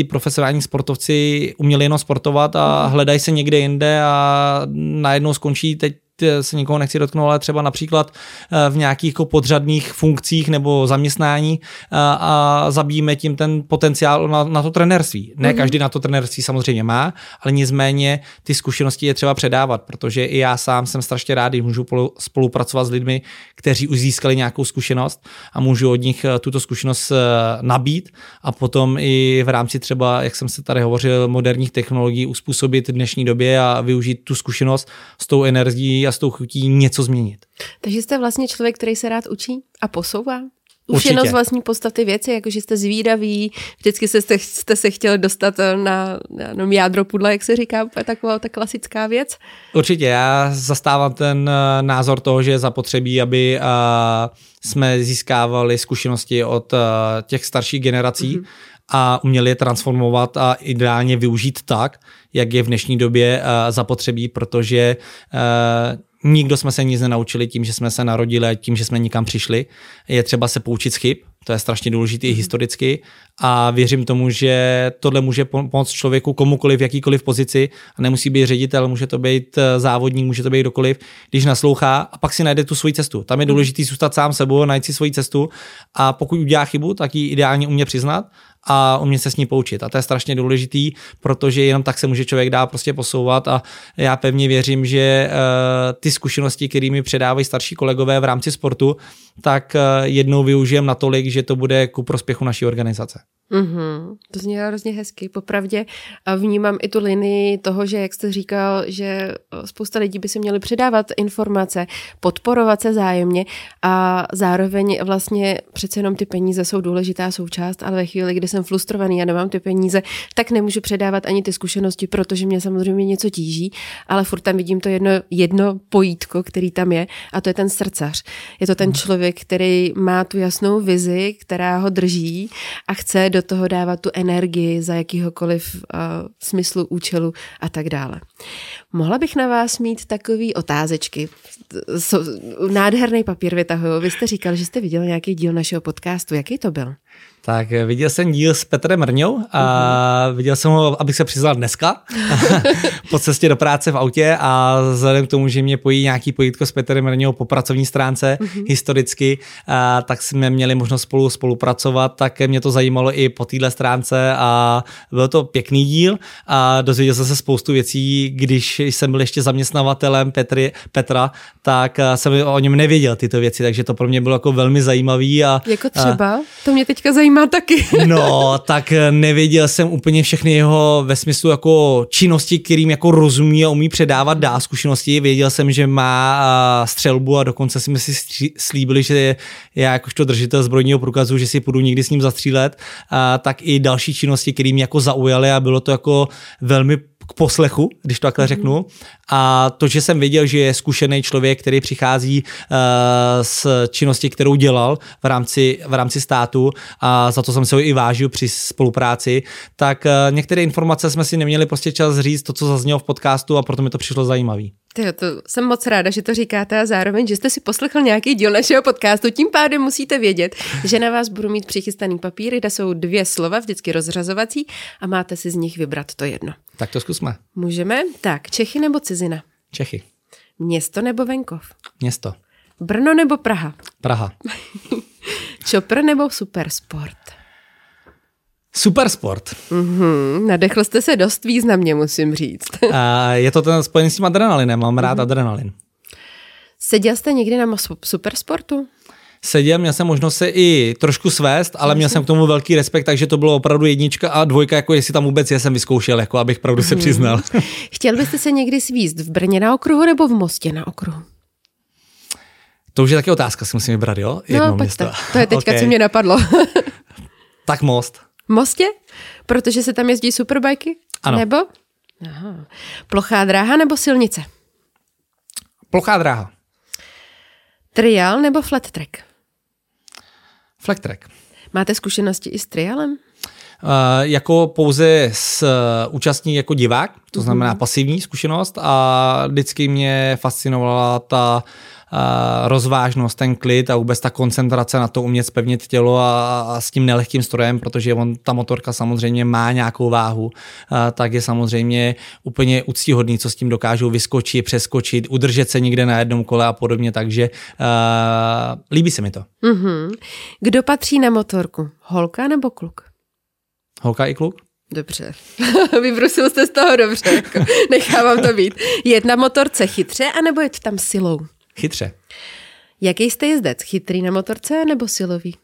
ti profesionální sportovci uměli jenom sportovat a hledají se někde jinde a najednou skončí teď se nikoho nechci dotknout, ale třeba například eh, v nějakých jako podřadných funkcích nebo zaměstnání a, eh, a zabijíme tím ten potenciál na, na to trenérství. Ne mm-hmm. každý na to trenérství samozřejmě má, ale nicméně ty zkušenosti je třeba předávat, protože i já sám jsem strašně rád, když můžu spolupracovat s lidmi, kteří už získali nějakou zkušenost a můžu od nich tuto zkušenost nabít a potom i v rámci třeba, jak jsem se tady hovořil, moderních technologií uspůsobit dnešní době a využít tu zkušenost s tou energií a s tou chutí něco změnit. Takže jste vlastně člověk, který se rád učí a posouvá? Už Určitě. jenom z vlastní podstaty věci, jakože jste zvídaví, vždycky jste, jste se chtěl dostat na, na jádro pudla, jak se říká, taková ta klasická věc. Určitě, já zastávám ten uh, názor toho, že je zapotřebí, aby uh, jsme získávali zkušenosti od uh, těch starších generací, mm-hmm a uměli je transformovat a ideálně využít tak, jak je v dnešní době uh, zapotřebí, protože uh, nikdo jsme se nic nenaučili tím, že jsme se narodili a tím, že jsme nikam přišli. Je třeba se poučit z chyb, to je strašně důležité i mhm. historicky a věřím tomu, že tohle může pomoct člověku komukoliv v jakýkoliv pozici a nemusí být ředitel, může to být eh, závodník, může to být kdokoliv, když naslouchá a pak si najde tu svoji cestu. Tam je mhm. důležité zůstat sám sebou, najít si svoji cestu a pokud udělá chybu, tak ji ideálně umě přiznat a umět se s ní poučit. A to je strašně důležitý, protože jenom tak se může člověk dál prostě posouvat a já pevně věřím, že uh, ty zkušenosti, kterými předávají starší kolegové v rámci sportu, tak uh, jednou využijem natolik, že to bude ku prospěchu naší organizace. Mm-hmm. To zní hrozně hezky, popravdě. A vnímám i tu linii toho, že jak jste říkal, že eh, spousta lidí by si měli předávat informace, podporovat se zájemně a zároveň vlastně přece jenom ty peníze jsou důležitá součást, ale ve chvíli, kdy jsem frustrovaný a nemám ty peníze, tak nemůžu předávat ani ty zkušenosti, protože mě samozřejmě něco tíží, ale furt tam vidím to jedno, jedno pojítko, který tam je a to je ten srdcař. Je to ten mhm. člověk, který má tu jasnou vizi, která ho drží a chce do do toho dávat tu energii za jakýhokoliv uh, smyslu, účelu a tak dále. Mohla bych na vás mít takový otázečky. Nádherný papír vytahuju. Vy jste říkal, že jste viděl nějaký díl našeho podcastu. Jaký to byl? Tak viděl jsem díl s Petrem Mrňou a uh-huh. viděl jsem ho, abych se přiznal dneska, po cestě do práce v autě a vzhledem k tomu, že mě pojí nějaký pojítko s Petrem Mrňou po pracovní stránce uh-huh. historicky, a, tak jsme měli možnost spolu spolupracovat, tak mě to zajímalo i po téhle stránce a byl to pěkný díl a dozvěděl jsem se spoustu věcí, když jsem byl ještě zaměstnavatelem Petry, Petra, tak jsem o něm nevěděl tyto věci, takže to pro mě bylo jako velmi zajímavý. A, jako třeba? A, to mě teďka zajímá zajímá taky. no, tak nevěděl jsem úplně všechny jeho ve smyslu jako činnosti, kterým jako rozumí a umí předávat dá zkušenosti. Věděl jsem, že má střelbu a dokonce jsme si slíbili, že já jakožto držitel zbrojního průkazu, že si půjdu někdy s ním zastřílet, a tak i další činnosti, které mě jako zaujaly a bylo to jako velmi k poslechu, když to takhle mm-hmm. řeknu. A to, že jsem věděl, že je zkušený člověk, který přichází uh, s činnosti, kterou dělal v rámci, v rámci státu a za to jsem se ho i vážil při spolupráci, tak uh, některé informace jsme si neměli prostě čas říct, to, co zaznělo v podcastu a proto mi to přišlo zajímavý. Tyjo, to jsem moc ráda, že to říkáte a zároveň, že jste si poslechl nějaký díl našeho podcastu. Tím pádem musíte vědět, že na vás budu mít přichystaný papír, kde jsou dvě slova, vždycky rozřazovací a máte si z nich vybrat to jedno. Tak to zkusme. Můžeme? Tak, Čechy nebo cizina? Čechy. Město nebo venkov? Město. Brno nebo Praha? Praha. Čopr nebo supersport? Supersport. Mm-hmm, nadechl jste se dost významně, musím říct. A je to ten spojený s tím adrenalinem, mám rád mm-hmm. adrenalin. Seděl jste někdy na supersportu? Seděl, měl jsem možnost se i trošku svést, ale měl jsem k tomu velký respekt, takže to bylo opravdu jednička a dvojka, jako jestli tam vůbec je, jsem vyzkoušel, jako abych pravdu se mhm. přiznal. Chtěl byste se někdy svíst v Brně na okruhu nebo v Mostě na okruhu? To už je taky otázka, si musím vybrat, jo? Jedno no, město. To je teďka, okay. co mě napadlo. tak most. Mostě? Protože se tam jezdí superbajky? Ano. Nebo? Aha. Plochá dráha nebo silnice? Plochá dráha. Trial nebo flat track? Flat track. Máte zkušenosti i s trialem? Uh, jako pouze s uh, účastní jako divák, to znamená mm-hmm. pasivní zkušenost a vždycky mě fascinovala ta rozvážnost, ten klid a vůbec ta koncentrace na to umět spevnit tělo a, a s tím nelehkým strojem, protože on, ta motorka samozřejmě má nějakou váhu, a, tak je samozřejmě úplně úctíhodný, co s tím dokážou vyskočit, přeskočit, udržet se někde na jednom kole a podobně, takže a, líbí se mi to. Mm-hmm. Kdo patří na motorku? Holka nebo kluk? Holka i kluk? Dobře. Vybrusil jste z toho dobře. Jako nechávám to být. Jet na motorce chytře, anebo jet tam silou? Chytře. Jaký jste jezdec? Chytrý na motorce nebo silový?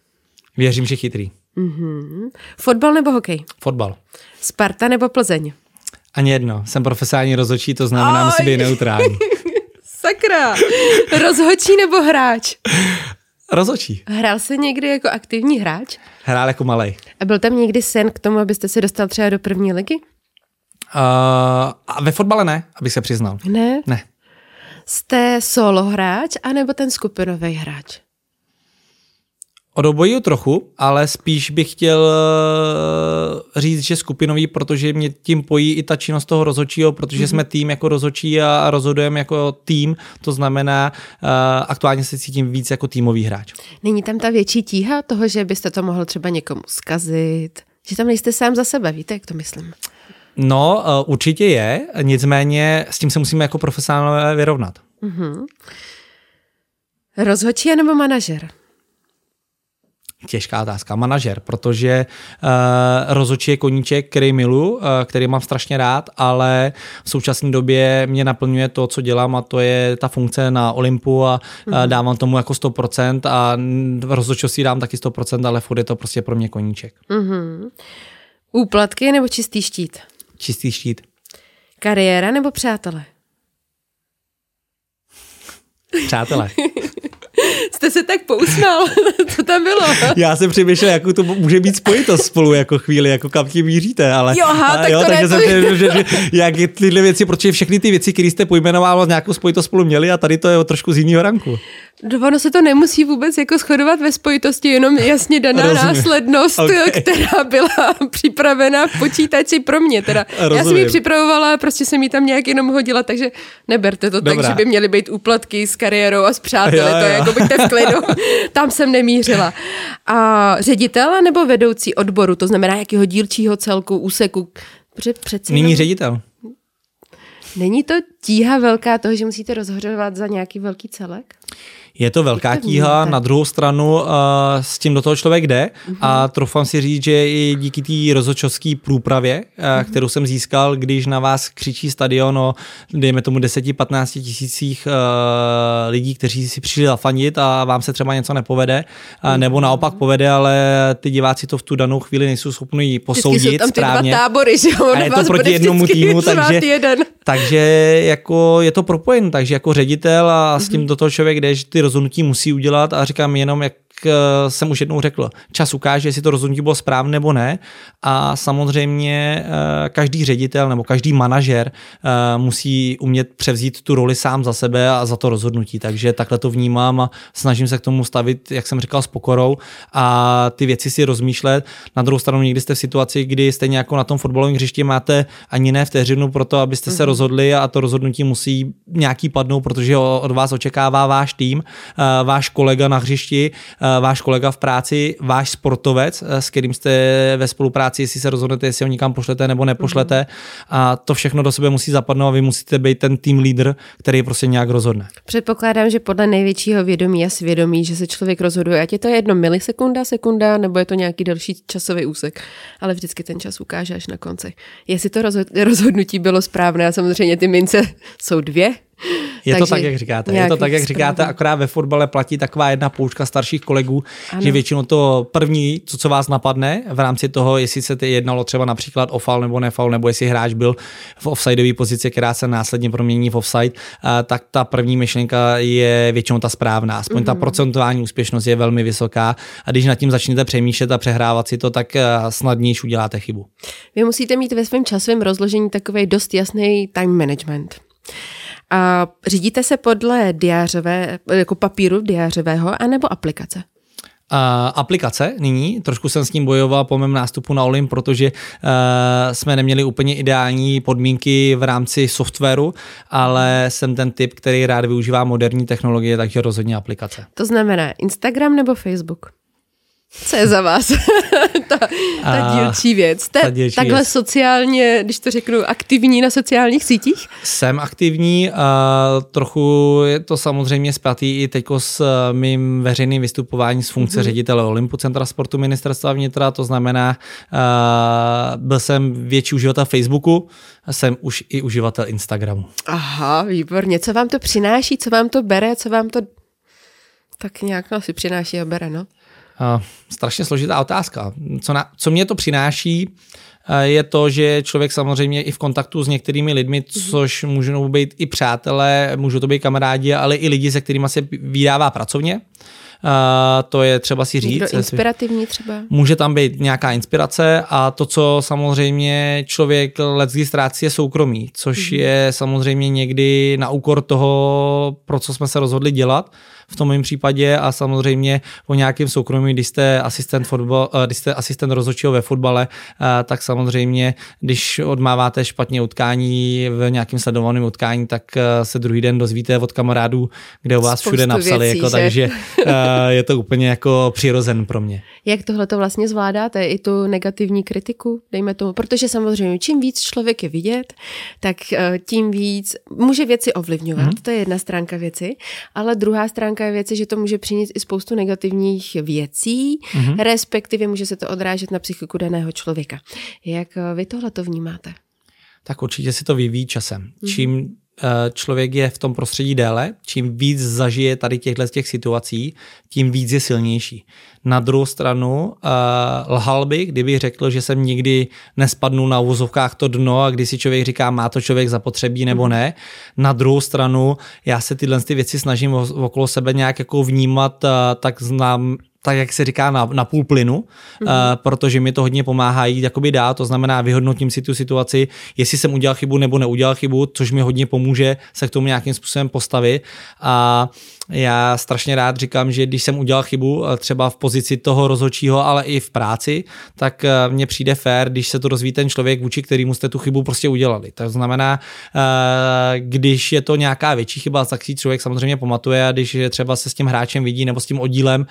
Věřím, že chytrý. Mm-hmm. Fotbal nebo hokej? Fotbal. Sparta nebo Plzeň? Ani jedno. Jsem profesionální rozhodčí, to znamená, musí být neutrální. Sakra. Rozhodčí nebo hráč? Rozhodčí. Hrál se někdy jako aktivní hráč? Hrál jako malej. A byl tam někdy sen k tomu, abyste se dostal třeba do první ligy? Uh, a ve fotbale ne, abych se přiznal. Ne? Ne. Jste solo hráč anebo ten skupinový hráč? Od obojího trochu, ale spíš bych chtěl eh, říct, že skupinový, protože mě tím pojí i ta činnost toho rozhodčího, protože mm-hmm. jsme tým jako rozhodčí a rozhodujeme jako tým, to znamená, uh, aktuálně se cítím víc jako týmový hráč. Není tam ta větší tíha toho, že byste to mohl třeba někomu zkazit? Že tam nejste sám za sebe, víte, jak to myslím? No, uh, určitě je, nicméně s tím se musíme jako profesionálové vyrovnat. Mm-hmm. Rozhodčí nebo manažer? Těžká otázka. Manažer, protože uh, rozočí je koníček, který milu, uh, který mám strašně rád, ale v současné době mě naplňuje to, co dělám a to je ta funkce na Olympu a uh, dávám tomu jako 100% a rozhodčostí dám taky 100%, ale furt je to prostě pro mě koníček. Mm-hmm. Úplatky nebo čistý štít? Čistý štít. Kariéra nebo přátelé? Přátelé. Jste se tak pousnal, co tam bylo? Já jsem přemýšlel, jakou to může být spojitost spolu jako chvíli, jako kam tím míříte, ale... Jo, aha, tak jo, to takže jsem to... že, že, jak tyhle věci, protože všechny ty věci, které jste pojmenovával, nějakou spojitost spolu měli a tady to je trošku z jiného ranku. No, ono se to nemusí vůbec jako shodovat ve spojitosti, jenom jasně daná Rozumím. následnost, Okay. která byla připravena v počítači pro mě. Teda. Já jsem ji připravovala prostě jsem ji tam nějak jenom hodila, takže neberte to tak, Dobrá. že by měly být úplatky s kariérou a s přáteli, Jo, to jo. je jako buďte v klidu. tam jsem nemířila. A ředitel nebo vedoucí odboru, to znamená jakého dílčího celku, úseku, Protože přeci Nyní ředitel. Není to tíha velká toho, že musíte rozhodovat za nějaký velký celek? Je to velká tíha, na druhou stranu uh, s tím do toho člověk jde Mhm. a troufám si říct, že i díky té rozhodčovské průpravě, uh, Mhm. kterou jsem získal, když na vás křičí stadion o, dejme tomu 10-15 tisících uh, lidí, kteří si přišli zafandit a vám se třeba něco nepovede, uh, nebo naopak povede, ale ty diváci to v tu danou chvíli nejsou schopni posoudit Vždycky jsou tam ty správně. dva tábory, že jo? A je to proti jednomu týmu, takže- jeden. Takže jako je to propojen, takže jako ředitel a s tím do toho člověk jde, že ty rozhodnutí musí udělat a říkám jenom, jak jsem už jednou řekl, čas ukáže, jestli to rozhodnutí bylo správné nebo ne. A samozřejmě eh, každý ředitel nebo každý manažer eh, musí umět převzít tu roli sám za sebe a za to rozhodnutí, takže takhle to vnímám a snažím se k tomu stavit, jak jsem říkal, s pokorou a ty věci si rozmýšlet. Na druhou stranu někdy jste v situaci, kdy stejně jako na tom fotbalovém hřišti máte ani ne vteřinu pro to, abyste se rozhodli a to rozhodnutí musí nějaký padnout, protože ho- od vás očekává váš tým, eh, váš kolega na hřišti, eh, váš kolega v práci, váš sportovec, eh, s kterým jste ve spolupráci, jestli se rozhodnete, jestli ho nikam pošlete nebo nepošlete. A to všechno do sebe musí zapadnout a vy musíte být ten tým lídr, který prostě nějak rozhodne. Předpokládám, že podle největšího vědomí a svědomí, že se člověk rozhoduje, ať je to jedno milisekunda, sekunda, nebo je to nějaký další časový úsek. Ale vždycky ten čas ukáže až na konci. Jestli to rozhod- rozhodnutí bylo správné a samozřejmě ty mince jsou dvě. Je to Takže tak, jak říkáte. Je to tak, jak říkáte, správných- akorát ve fotbale platí taková jedna poučka starších kolegů, Ano. že většinou to první, co, co vás napadne v rámci toho, jestli se ty jednalo třeba například o foul nebo nefoul, nebo jestli hráč byl v offsideové pozici, která se následně promění v offside, tak ta první myšlenka je většinou ta správná. Aspoň ta procentuální úspěšnost je velmi vysoká a když nad tím začnete přemýšlet a přehrávat si to, tak snadněji uděláte chybu. Vy musíte mít ve svém časovém rozložení takový dost jasný time management. A řídíte se podle diářové, jako papíru diářového, anebo aplikace? Uh, aplikace nyní, trošku jsem s tím bojoval po mém nástupu na Olymp, protože uh, jsme neměli úplně ideální podmínky v rámci softwaru, ale jsem ten typ, který rád využívá moderní technologie, takže rozhodně aplikace. To znamená Instagram nebo Facebook? Co je za vás ta, ta A- dílčí věc? Jste ta dílčí takhle věc. sociálně, když to řeknu, aktivní na sociálních sítích? Jsem aktivní, a trochu je to samozřejmě spjatý i teď s eh, mým veřejným vystupováním z funkce mm-hmm. ředitele Olympu Centra sportu ministerstva vnitra, to znamená, uh, byl jsem větší uživatel Facebooku, jsem už i uživatel Instagramu. Aha, výborně. Co vám to přináší, co vám to bere, co vám to tak nějak no, si přináší a bere, no? Uh, strašně složitá otázka. Co, na, co mě to přináší, uh, je to, že člověk samozřejmě i v kontaktu s některými lidmi, což můžou být i přátelé, můžou to být kamarádi, ale i lidi, se kterými se vydává pracovně. Uh, to je třeba si říct. Někdo inspirativní třeba? Může tam být nějaká inspirace a to, co samozřejmě člověk leckdy ztrácí, je soukromí, což mm-hmm. je samozřejmě někdy na úkor toho, pro co jsme se rozhodli dělat v tom mém případě a samozřejmě o nějakém soukromí, když jste asistent, fotbal, eh, když jste asistent rozhodčího ve fotbale, eh, tak samozřejmě, když odmáváte špatně utkání v nějakém sledovaném utkání, tak eh, se druhý den dozvíte od kamarádů, kde o vás Spoustu všude napsali, věcí, jako, že? takže je to úplně jako přirozen pro mě. Jak tohle to vlastně zvládáte, i tu negativní kritiku, dejme tomu, protože samozřejmě čím víc člověk je vidět, tak tím víc může věci ovlivňovat, mm. to je jedna stránka věci, ale druhá stránka stránka věci, že to může přinést i spoustu negativních věcí, mm-hmm. respektive může se to odrážet na psychiku daného člověka. Jak eh, vy tohle to vnímáte? Tak určitě si to vyvíjí časem. Mm-hmm. Čím člověk je v tom prostředí déle, čím víc zažije tady těchto těch situací, tím víc je silnější. Na druhou stranu uh, lhal bych, kdyby řekl, že jsem nikdy nespadnu na uvozovkách to dno a když si člověk říká, má to člověk zapotřebí nebo ne. Na druhou stranu já se tyhle ty věci snažím okolo sebe nějak jako vnímat, uh, tak znám tak jak se říká, na, na půl plynu, mm-hmm. uh, protože mi to hodně pomáhá jít jakoby dál, to znamená vyhodnotím si tu situaci, jestli jsem udělal chybu nebo neudělal chybu, což mi hodně pomůže se k tomu nějakým způsobem postavit a já strašně rád říkám, že když jsem udělal chybu eh, třeba v pozici toho rozhodčího, ale i v práci, tak eh, mně přijde fér, když se to rozvíjí ten člověk, vůči kterému jste tu chybu prostě udělali. To znamená, když je to nějaká větší chyba, tak si člověk samozřejmě pamatuje a když třeba se s tím hráčem vidí nebo s tím oddílem,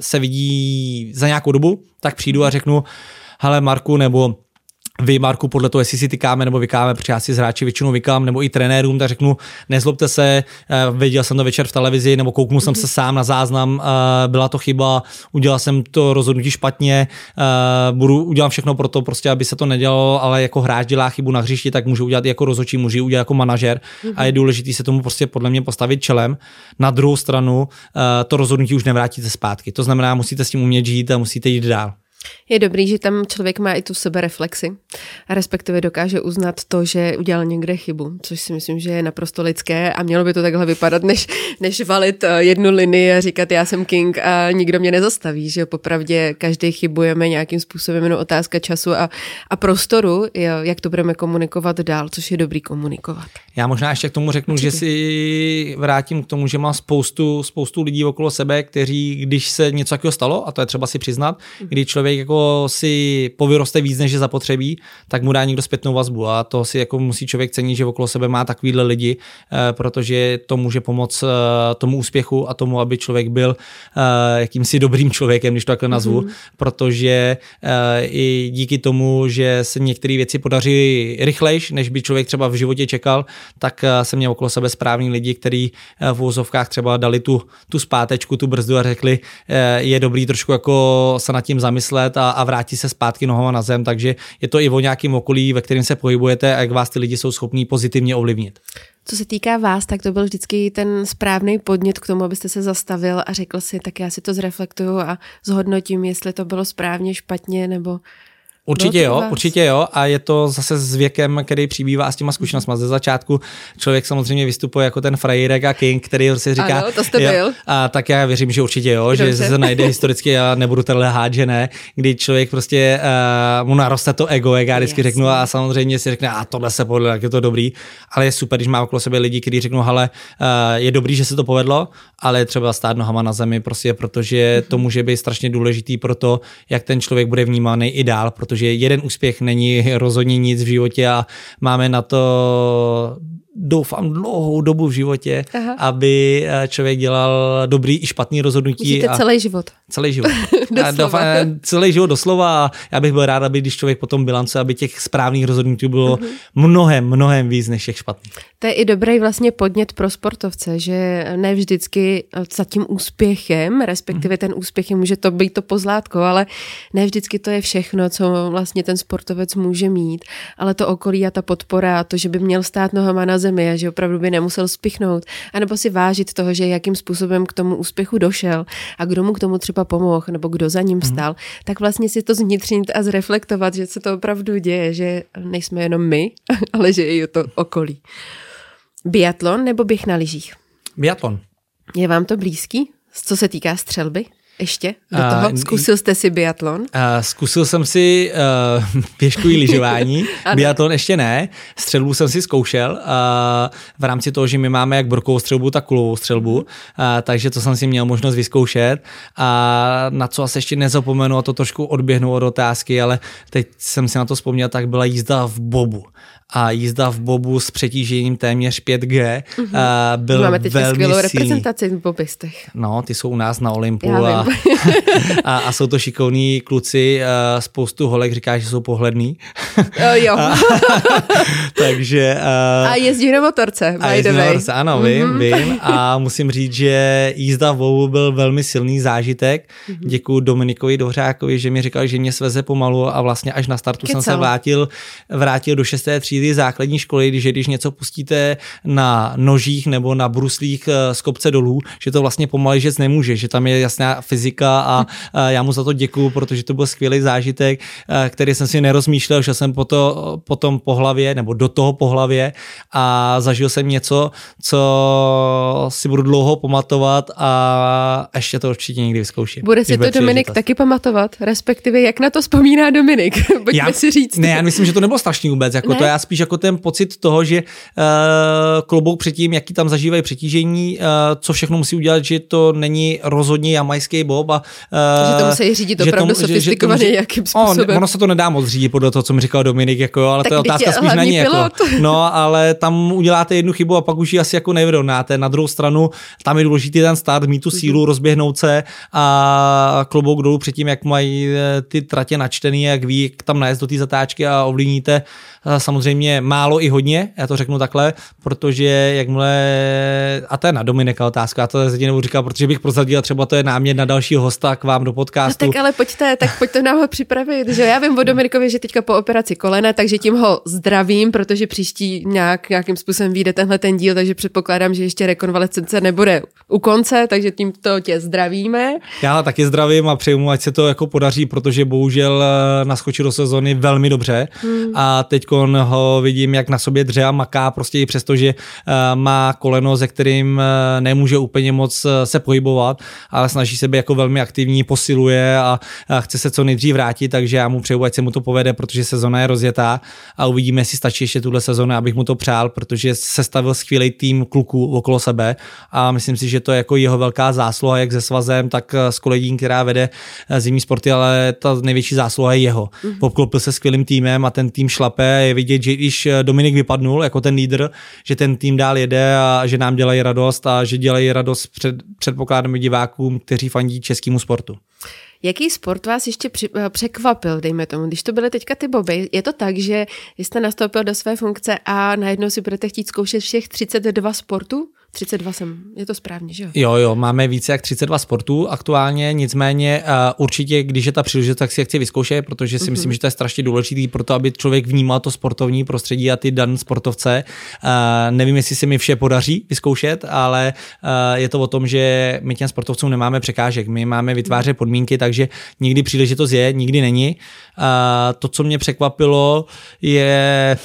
se vidí za nějakou dobu, tak přijdu a řeknu, hele Marku, nebo vy, Marku, podle toho, jestli si tykáme nebo vykáme, protože já si z hráči většinou vykám, nebo i trenérům, tak řeknu, nezlobte se, eh, viděl jsem to večer v televizi, nebo kouknul jsem se mhm. sám na záznam, eh, byla to chyba, udělal jsem to rozhodnutí špatně, eh, budu udělat všechno pro to, prostě, aby se to nedělalo, ale jako hráč dělá chybu na hřišti, tak můžu udělat jako rozhodčí, můžu udělat jako manažer a je důležité se tomu prostě podle mě postavit čelem. Na druhou stranu to rozhodnutí už nevrátíte zpátky. To znamená, musíte s tím umět žít a musíte jít dál. Je dobrý, že tam člověk má i tu sebereflexi a respektive dokáže uznat to, že udělal někde chybu, což si myslím, že je naprosto lidské a mělo by to takhle vypadat, než, než valit eh, jednu linii a říkat já jsem king a nikdo mě nezastaví, že popravdě každý chybujeme nějakým způsobem, jenom otázka času a, a prostoru, jak to budeme komunikovat dál, což je dobrý komunikovat. Já možná ještě k tomu řeknu, Určitě. že si vrátím k tomu, že mám spoustu, spoustu lidí okolo sebe, kteří, když se něco takového stalo, a to je třeba si přiznat, mhm. kdy člověk jako si povyroste víc, než je zapotřebí, tak mu dá někdo zpětnou vazbu a to si jako musí člověk cenit, že okolo sebe má takovýhle lidi, eh, protože to může pomoct eh, tomu úspěchu a tomu, aby člověk byl eh, jakýmsi dobrým člověkem, když to takhle nazvu, mm-hmm. protože i díky tomu, že se některé věci podaří rychlejš, než by člověk třeba v životě čekal, tak jsem měl okolo sebe správní lidi, kteří v úzovkách třeba dali tu, tu zpátečku, tu brzdu a řekli, je dobrý trošku jako se nad tím zamyslet a, a vrátí se zpátky nohama na zem, takže je to i o nějakém okolí, ve kterém se pohybujete a jak vás ty lidi jsou schopní pozitivně ovlivnit. Co se týká vás, tak to byl vždycky ten správný podnět k tomu, abyste se zastavil a řekl si, tak já si to zreflektuju a zhodnotím, jestli to bylo správně, špatně, nebo Určitě jo, vás? určitě jo a je to zase s věkem, který přibývá s těma zkušenostmi. Ze začátku člověk samozřejmě vystupuje jako ten frajírek a king, který si říká, ano, to jste byl. Jo, a tak já věřím, že určitě jo, Dobře. že se najde historicky a nebudu tady lhát, že ne, kdy člověk prostě uh, mu naroste to ego, jak já vždycky Jasně. řeknu a samozřejmě si řekne, a tohle se povedlo, jak je to dobrý, ale je super, když má okolo sebe lidi, kteří řeknou, hele, uh, je dobrý, že se to povedlo, ale je třeba stát nohama na zemi, prostě protože to může být strašně důležitý pro to, jak ten člověk bude vnímaný i dál, protože jeden úspěch není rozhodně nic v životě a máme na to doufám, dlouhou dobu v životě, Aha. aby eh, člověk dělal dobrý i špatný rozhodnutí. Myslíte a celý život. Celý život. doufám, celý život doslova a já bych byl rád, aby když člověk potom bilance, aby těch správných rozhodnutí bylo uh-huh. mnohem, mnohem víc než těch špatných. To je i dobrý vlastně podnět pro sportovce, že ne vždycky za tím úspěchem, respektive uh-huh. ten úspěch může to být to pozlátko, ale ne vždycky to je všechno, co vlastně ten sportovec může mít, ale to okolí a ta podpora, to, že by měl stát nohama na zemi a že opravdu by nemusel spichnout, anebo si vážit toho, že jakým způsobem k tomu úspěchu došel a kdo mu k tomu třeba pomohl, nebo kdo za ním mhm. stál, mm. tak vlastně si to zvnitřnit a zreflektovat, že se to opravdu děje, že nejsme jenom my, ale že je to okolí. Biatlon nebo běh na lyžích? Biatlon. Je vám to blízký, co se týká střelby? Ještě? Do toho? Zkusil jste si biatlon? Uh, zkusil jsem si uh, pěšku i lyžování, biatlon ještě ne, střelbu jsem si zkoušel uh, v rámci toho, že my máme jak brokovou střelbu, tak kulovou střelbu, uh, takže to jsem si měl možnost vyzkoušet. A na co asi ještě nezapomenu a to trošku odběhnu od otázky, ale teď jsem si na to vzpomněl, tak byla jízda v bobu a jízda v bobu s přetížením téměř 5G mm-hmm. uh, byl Máme teď velmi skvělou silný. reprezentaci v bobistech. No, ty jsou u nás na Olympu a a, a jsou to šikovní kluci, uh, spoustu holek říká, že jsou pohledný. Uh, jo. a, takže... Uh, a jezdí na motorce, a jezdí na motorce, ano, vím, mm-hmm. vím. A musím říct, že jízda v Vovu byl velmi silný zážitek. Mm-hmm. Děkuji Dominikovi Dohřákovi, že mi říkal, že mě sveze pomalu a vlastně až na startu Kecal. jsem se vrátil, vrátil do šesté třídy základní školy, když, když něco pustíte na nožích nebo na bruslích z kopce dolů, že to vlastně pomalej žec nemůže, že tam je jasná fyzika a, já mu za to děkuju, protože to byl skvělý zážitek, který jsem si nerozmýšlel, šel jsem po, to, po tom pohlavě nebo do toho pohlavě a zažil jsem něco, co si budu dlouho pamatovat a ještě to určitě někdy vyzkouším. Bude si to Dominik taky pamatovat, respektive jak na to vzpomíná Dominik, pojďme já, si říct. Ne, já myslím, že to nebylo strašný vůbec, jako ne? to já spíš jako ten pocit toho, že uh, klobouk předtím, jaký tam zažívají přetížení, uh, co všechno musí udělat, že to není rozhodně jamajský bob a uh, že to musí řídit opravdu sofistikovaně jakým způsobem. On, ono se to nedá moc řídit podle toho, co mi říkal Dominik, jako, ale tak to je otázka spíš není. Jako, no, ale tam uděláte jednu chybu a pak už ji asi jako nevyrovnáte. Na druhou stranu, tam je důležitý ten start, mít tu sílu, mm-hmm. rozběhnout se a klobouk dolů předtím, jak mají eh, ty tratě načtený, jak ví, jak tam najezd do té zatáčky a ovlivníte samozřejmě málo i hodně, já to řeknu takhle, protože jakmile, a to je na Dominika otázka, já to zatím nebudu říkat, protože bych prozradil, třeba to je námět na dalšího hosta k vám do podcastu. No tak ale pojďte, tak pojďte nám ho připravit, že já vím o Dominikovi, že teďka po operaci kolena, takže tím ho zdravím, protože příští nějak, nějakým způsobem vyjde tenhle ten díl, takže předpokládám, že ještě rekonvalescence nebude u konce, takže tímto tě zdravíme. Já taky zdravím a přeju mu, ať se to jako podaří, protože bohužel eh, naskočil do sezony velmi dobře hmm. a teď ho vidím, jak na sobě dře a maká, prostě i přesto, že uh, má koleno, ze kterým uh, nemůže úplně moc uh, se pohybovat, ale snaží se být jako velmi aktivní, posiluje a, chce se co nejdřív vrátit, takže já mu přeju, ať se mu to povede, protože sezona je rozjetá a uvidíme, jestli stačí ještě tuhle sezonu, abych mu to přál, protože se stavil skvělý tým kluků okolo sebe a myslím si, že to je jako jeho velká zásluha, jak se svazem, tak s kolegím, která vede zimní sporty, ale ta největší zásluha je jeho. Mm-hmm. Obklopil se skvělým týmem a ten tým šlape, je vidět, že když eh, Dominik vypadnul jako ten lídr, že ten tým dál jede a že nám dělají radost a že dělají radost před, předpokládáme divákům, kteří fandí českému sportu. Jaký sport vás ještě eh, překvapil, dejme tomu, když to byly teďka ty boby? Je to tak, že jste nastoupil do své funkce a najednou si budete chtít zkoušet všech 32 sportů? 32 jsem, je to správně, že jo? Jo, jo, máme více jak 32 sportů aktuálně, nicméně uh, určitě, když je ta příležitost, tak si je chci vyzkoušet, protože si mm-hmm. myslím, že to je strašně důležitý pro to, aby člověk vnímal to sportovní prostředí a ty dan sportovce. Uh, nevím, jestli se mi vše podaří vyzkoušet, ale uh, je to o tom, že my těm sportovcům nemáme překážek, my máme vytvářet podmínky, takže nikdy příležitost je, nikdy není. Uh, to, co mě překvapilo, je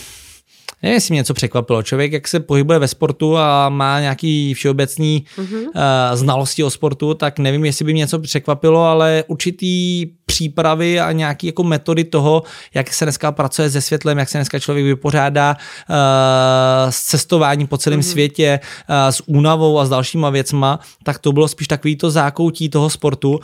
nevím, jestli mě něco překvapilo. Člověk, jak se pohybuje ve sportu a má nějaký všeobecný mm-hmm. uh, znalosti o sportu, tak nevím, jestli by mě něco překvapilo, ale určitý přípravy a nějaké jako metody toho, jak se dneska pracuje se světlem, jak se dneska člověk vypořádá uh, s cestováním po celém mm-hmm. světě, uh, s únavou a s dalšíma věcma, tak to bylo spíš takový to zákoutí toho sportu, uh,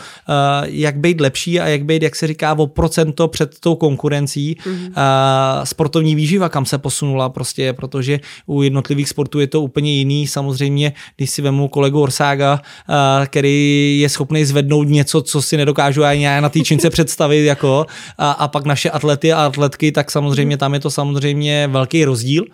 jak být lepší a jak být, jak se říká, o procento před tou konkurencí. Mm-hmm. Uh, sportovní výživa, kam se posunula prostě, protože u jednotlivých sportů je to úplně jiný. Samozřejmě, když si vemu kolegu Orsága, uh, který je schopný zvednout něco, co si nedokážu ani já na té čince představit, jako, a, a pak naše atlety a atletky, tak samozřejmě tam je to samozřejmě velký rozdíl, uh,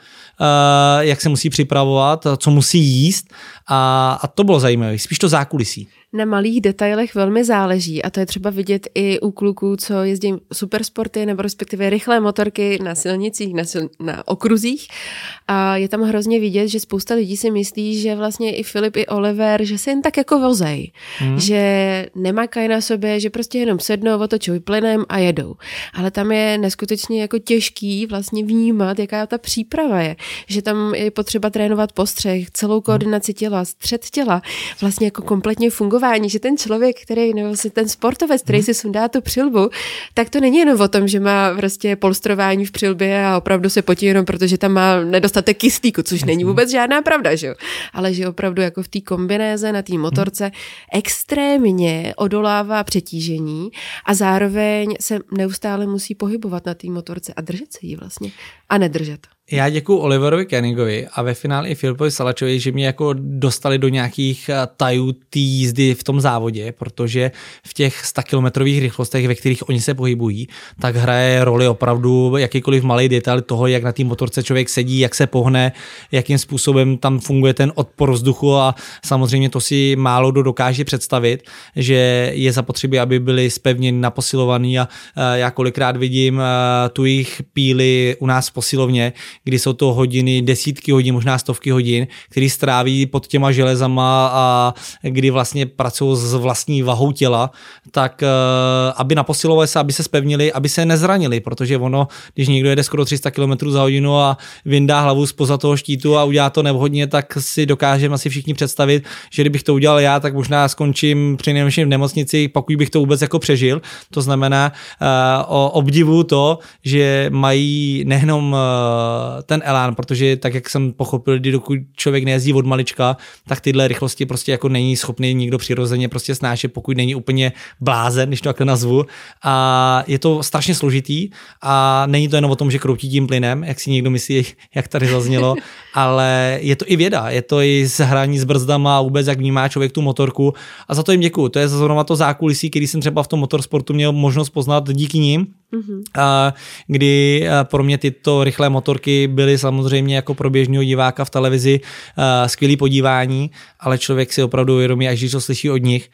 jak se musí připravovat, co musí jíst a, a to bylo zajímavé, spíš to zákulisí na malých detailech velmi záleží. A to je třeba vidět i u kluků, co jezdí supersporty nebo respektive rychlé motorky na silnicích, na, sil, na okruzích. A je tam hrozně vidět, že spousta lidí si myslí, že vlastně i Filip, i Oliver, že se jen tak jako vozej, hmm. že nemakají na sobě, že prostě jenom sednou, otočují plynem a jedou. Ale tam je neskutečně jako těžký vlastně vnímat, jaká ta příprava je, že tam je potřeba trénovat postřeh, celou koordinaci těla, střed těla, vlastně jako kompletně fungování fungování, že ten člověk, který, nebo si ten sportovec, který hmm. si sundá tu přilbu, tak to není jenom o tom, že má prostě polstrování v přilbě a opravdu se potí jenom protože tam má nedostatek kyslíku, což není vůbec žádná pravda, že jo? Ale že opravdu jako v té kombinéze na té hmm. motorce extrémně odolává přetížení a zároveň se neustále musí pohybovat na té motorce a držet se jí vlastně a nedržet. Já děkuji Oliverovi Kenningovi a ve finále i Filipovi Salačovi, že mě jako dostali do nějakých eh, tajů té jízdy v tom závodě, protože v těch 100 kilometrových rychlostech, ve kterých oni se pohybují, tak hraje roli opravdu jakýkoliv malý detail toho, jak na té motorce člověk sedí, jak se pohne, jakým způsobem tam funguje ten odpor vzduchu a samozřejmě to si málo kdo dokáže představit, že je zapotřebí, aby byli spevněni, naposilovaní a eh, já kolikrát vidím eh, tu jejich píly u nás v posilovně, kdy jsou to hodiny, desítky hodin, možná stovky hodin, který stráví pod těma železama a kdy vlastně pracují s vlastní vahou těla, tak eh, aby naposilovali se, aby se spevnili, aby se nezranili, protože ono, když někdo jede skoro 300 km za hodinu a vyndá hlavu spoza toho štítu a udělá to nevhodně, tak si dokážeme asi všichni představit, že kdybych to udělal já, tak možná skončím při nejmenším v nemocnici, pokud bych to vůbec jako přežil. To znamená, uh, o obdivu to, že mají nejenom uh, ten elán, protože tak, jak jsem pochopil, kdy dokud člověk nejezdí od malička, tak tyhle rychlosti prostě jako není schopný nikdo přirozeně prostě snášet, pokud není úplně blázen, když to takhle nazvu. A je to strašně složitý a není to jenom o tom, že kroutí tím plynem, jak si někdo myslí, jak tady zaznělo, ale je to i věda, je to i zhraní s brzdama a vůbec, jak vnímá člověk tu motorku. A za to jim děkuju. To je zrovna to zákulisí, který jsem třeba v tom motorsportu měl možnost poznat díky ním Mm-hmm. A kdy pro mě tyto rychlé motorky byly samozřejmě jako pro běžného diváka v televizi skvělý podívání, ale člověk si opravdu uvědomí, až když to slyší od nich,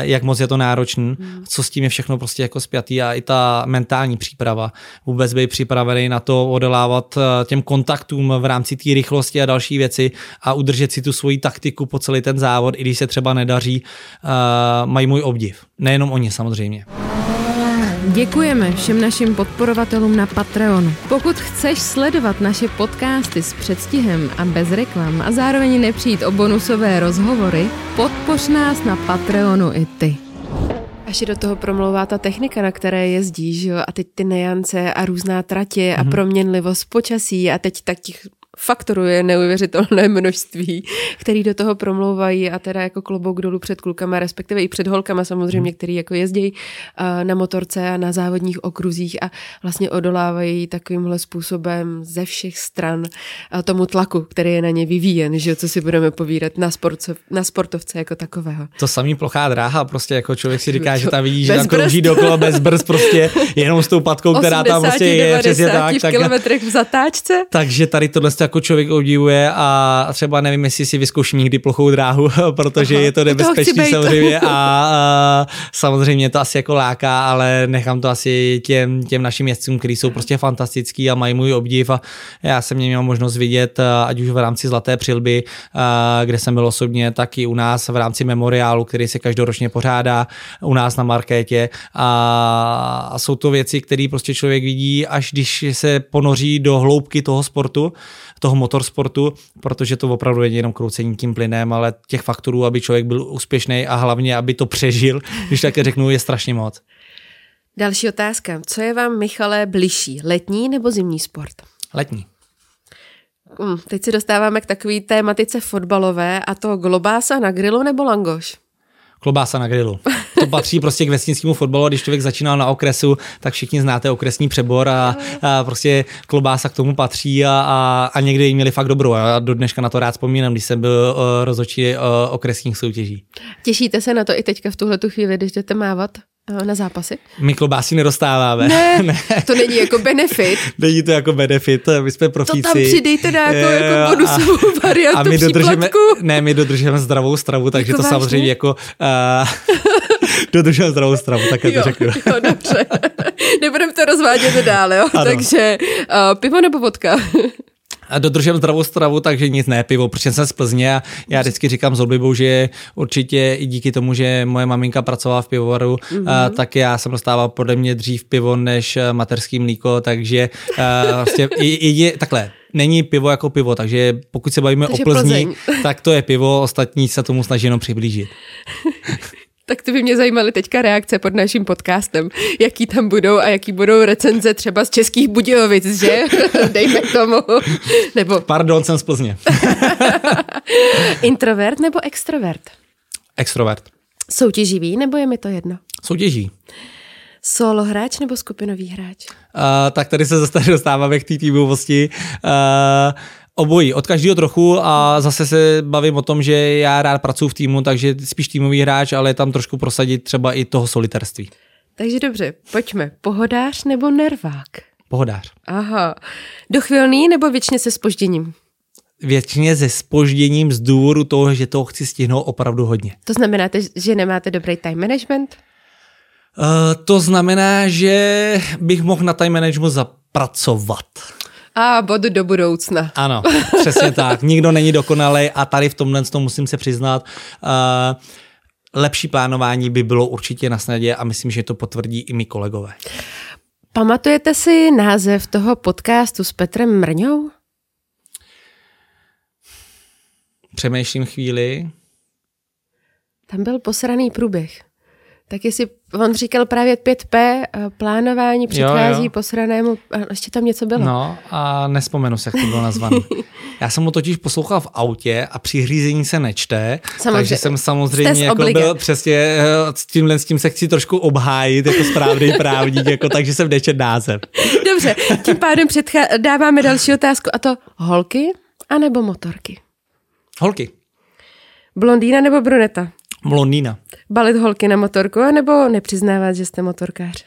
jak moc je to náročný, mm. co s tím je všechno prostě jako spjatý a i ta mentální příprava. Vůbec být připravený na to odelávat těm kontaktům v rámci té rychlosti a další věci a udržet si tu svoji taktiku po celý ten závod, i když se třeba nedaří, mají můj obdiv. Nejenom oni samozřejmě. Děkujeme všem našim podporovatelům na Patreonu. Pokud chceš sledovat naše podcasty s předstihem a bez reklam a zároveň nepřijít o bonusové rozhovory, podpoř nás na Patreonu i ty. Až do toho promlouvá ta technika, na které jezdíš, jo? a teď ty nejance a různá tratě mm-hmm. a mhm. proměnlivost počasí a teď tak těch faktorů je neuvěřitelné množství, který do toho promlouvají a teda jako klobouk dolů před klukama, respektive i před holkama samozřejmě, hmm. který jako jezdí na motorce a na závodních okruzích a vlastně odolávají takovýmhle způsobem ze všech stran tomu tlaku, který je na ně vyvíjen, že co si budeme povídat na, sportce, na sportovce jako takového. To samý plochá dráha, prostě jako člověk si říká, že tam vidí, že tam krouží dokola bez brz, prostě jenom s tou patkou, která tam prostě je přesně tak. Tak, kilometrech v zatáčce. Takže tady tohle jako člověk obdivuje a třeba nevím, jestli si vyzkouším někdy plochou dráhu, protože Aha, je to nebezpečný samozřejmě a, a samozřejmě to asi jako láká, ale nechám to asi těm, těm našim jezdcům, kteří jsou prostě fantastický a mají můj obdiv a já jsem měl možnost vidět, ať už v rámci Zlaté přilby, kde jsem byl osobně, tak i u nás v rámci memoriálu, který se každoročně pořádá u nás na markétě. A, a jsou to věci, které prostě člověk vidí, až když se ponoří do hloubky toho sportu, toho motorsportu, protože to opravdu není jenom kroucení tím plynem, ale těch faktorů, aby člověk byl úspěšný a hlavně, aby to přežil, když také řeknu, je strašně moc. Další otázka. Co je vám, Michale, bližší? Letní nebo zimní sport? Letní. Hmm, teď se dostáváme k takové tématice fotbalové a to globása na grilu nebo langoš? klobása na grilu. To patří prostě k vesnickému fotbalu a když člověk začínal na okresu, tak všichni znáte okresní přebor a, a prostě klobása k tomu patří a, a, a někdy jí měli fakt dobrou. A já do dneška na to rád vzpomínám, když jsem byl uh, rozhodčí uh, okresních soutěží. Těšíte se na to i teďka v tuhle chvíli, když jdete mávat? Eh, na zápasy? My klobásy nedostáváme. Ne, ne, to není jako benefit. není to jako benefit, my jsme profíci. To tam přidejte na jako, jako bonusovou variantu a my dodržeme, Ne, my dodržujeme zdravou stravu, takže jako to vážně? samozřejmě jako... Uh, dodržujeme zdravou stravu, tak to řeknu. Jo, dobře. Nebudeme to rozvádět dál, jo? Ano. Takže uh, pivo nebo vodka? dodržím zdravou stravu, takže nic ne pivo, protože jsem z Plzně a já vždycky říkám s oblibou, že určitě i díky tomu, že moje maminka pracovala v pivovaru, mm-hmm. tak já jsem dostával podle mě dřív pivo než eh, materský mlíko, takže vlastně i, i, takhle, není pivo jako pivo, takže pokud se bavíme takže o Plzni, Plzeň. tak to je pivo, ostatní se tomu snaží jenom přiblížit. Tak to by mě zajímaly teďka reakce pod naším podcastem, jaký tam budou a jaký budou recenze třeba z českých Budějovic, že? Dejme tomu. Nebo... Pardon, jsem z Plzně. Introvert nebo extrovert? Extrovert. Soutěživý nebo je mi to jedno? Soutěží. Solo hráč nebo skupinový hráč? Uh, tak tady se zase dostáváme k té týmovosti. Uh, Obojí, od každého trochu a zase se bavím o tom, že já rád pracuji v týmu, takže spíš týmový hráč, ale je tam trošku prosadit třeba i toho solitérství. Takže dobře, pojďme. Pohodář nebo nervák? Pohodář. Aha. Dochvilný nebo věčně se spožděním? Většině se spožděním z důvodu toho, že toho chci stihnout opravdu hodně. To znamená, že nemáte dobrý time management? Uh, to znamená, že bych mohl na time managementu zapracovat. A bod do budoucna. Ano, přesně tak. Nikdo není dokonalý a tady v tomhle tom musím se přiznat. Uh, lepší plánování by bylo určitě na snadě a myslím, že to potvrdí i mi kolegové. Pamatujete si název toho podcastu s Petrem Mrňou? Přemýšlím chvíli. Tam byl posraný průběh. Tak jestli on říkal právě 5P, eh, plánování předchází jo, jo. posranému, ještě tam něco bylo. No a nespomenu se, jak to bylo nazvané. Já jsem mu totiž poslouchal v autě a při hřízení se nečte, samozřejmě. takže jsem samozřejmě jako byl přesně eh, s tímhle s tím se chci trošku obhájit jako správný právník, jako, takže jsem nečet název. Dobře, tím pádem předchá- dáváme další otázku a to holky anebo motorky? Holky. Blondýna nebo bruneta? Blondýna. Balit holky na motorku, nebo nepřiznávat, že jste motorkář?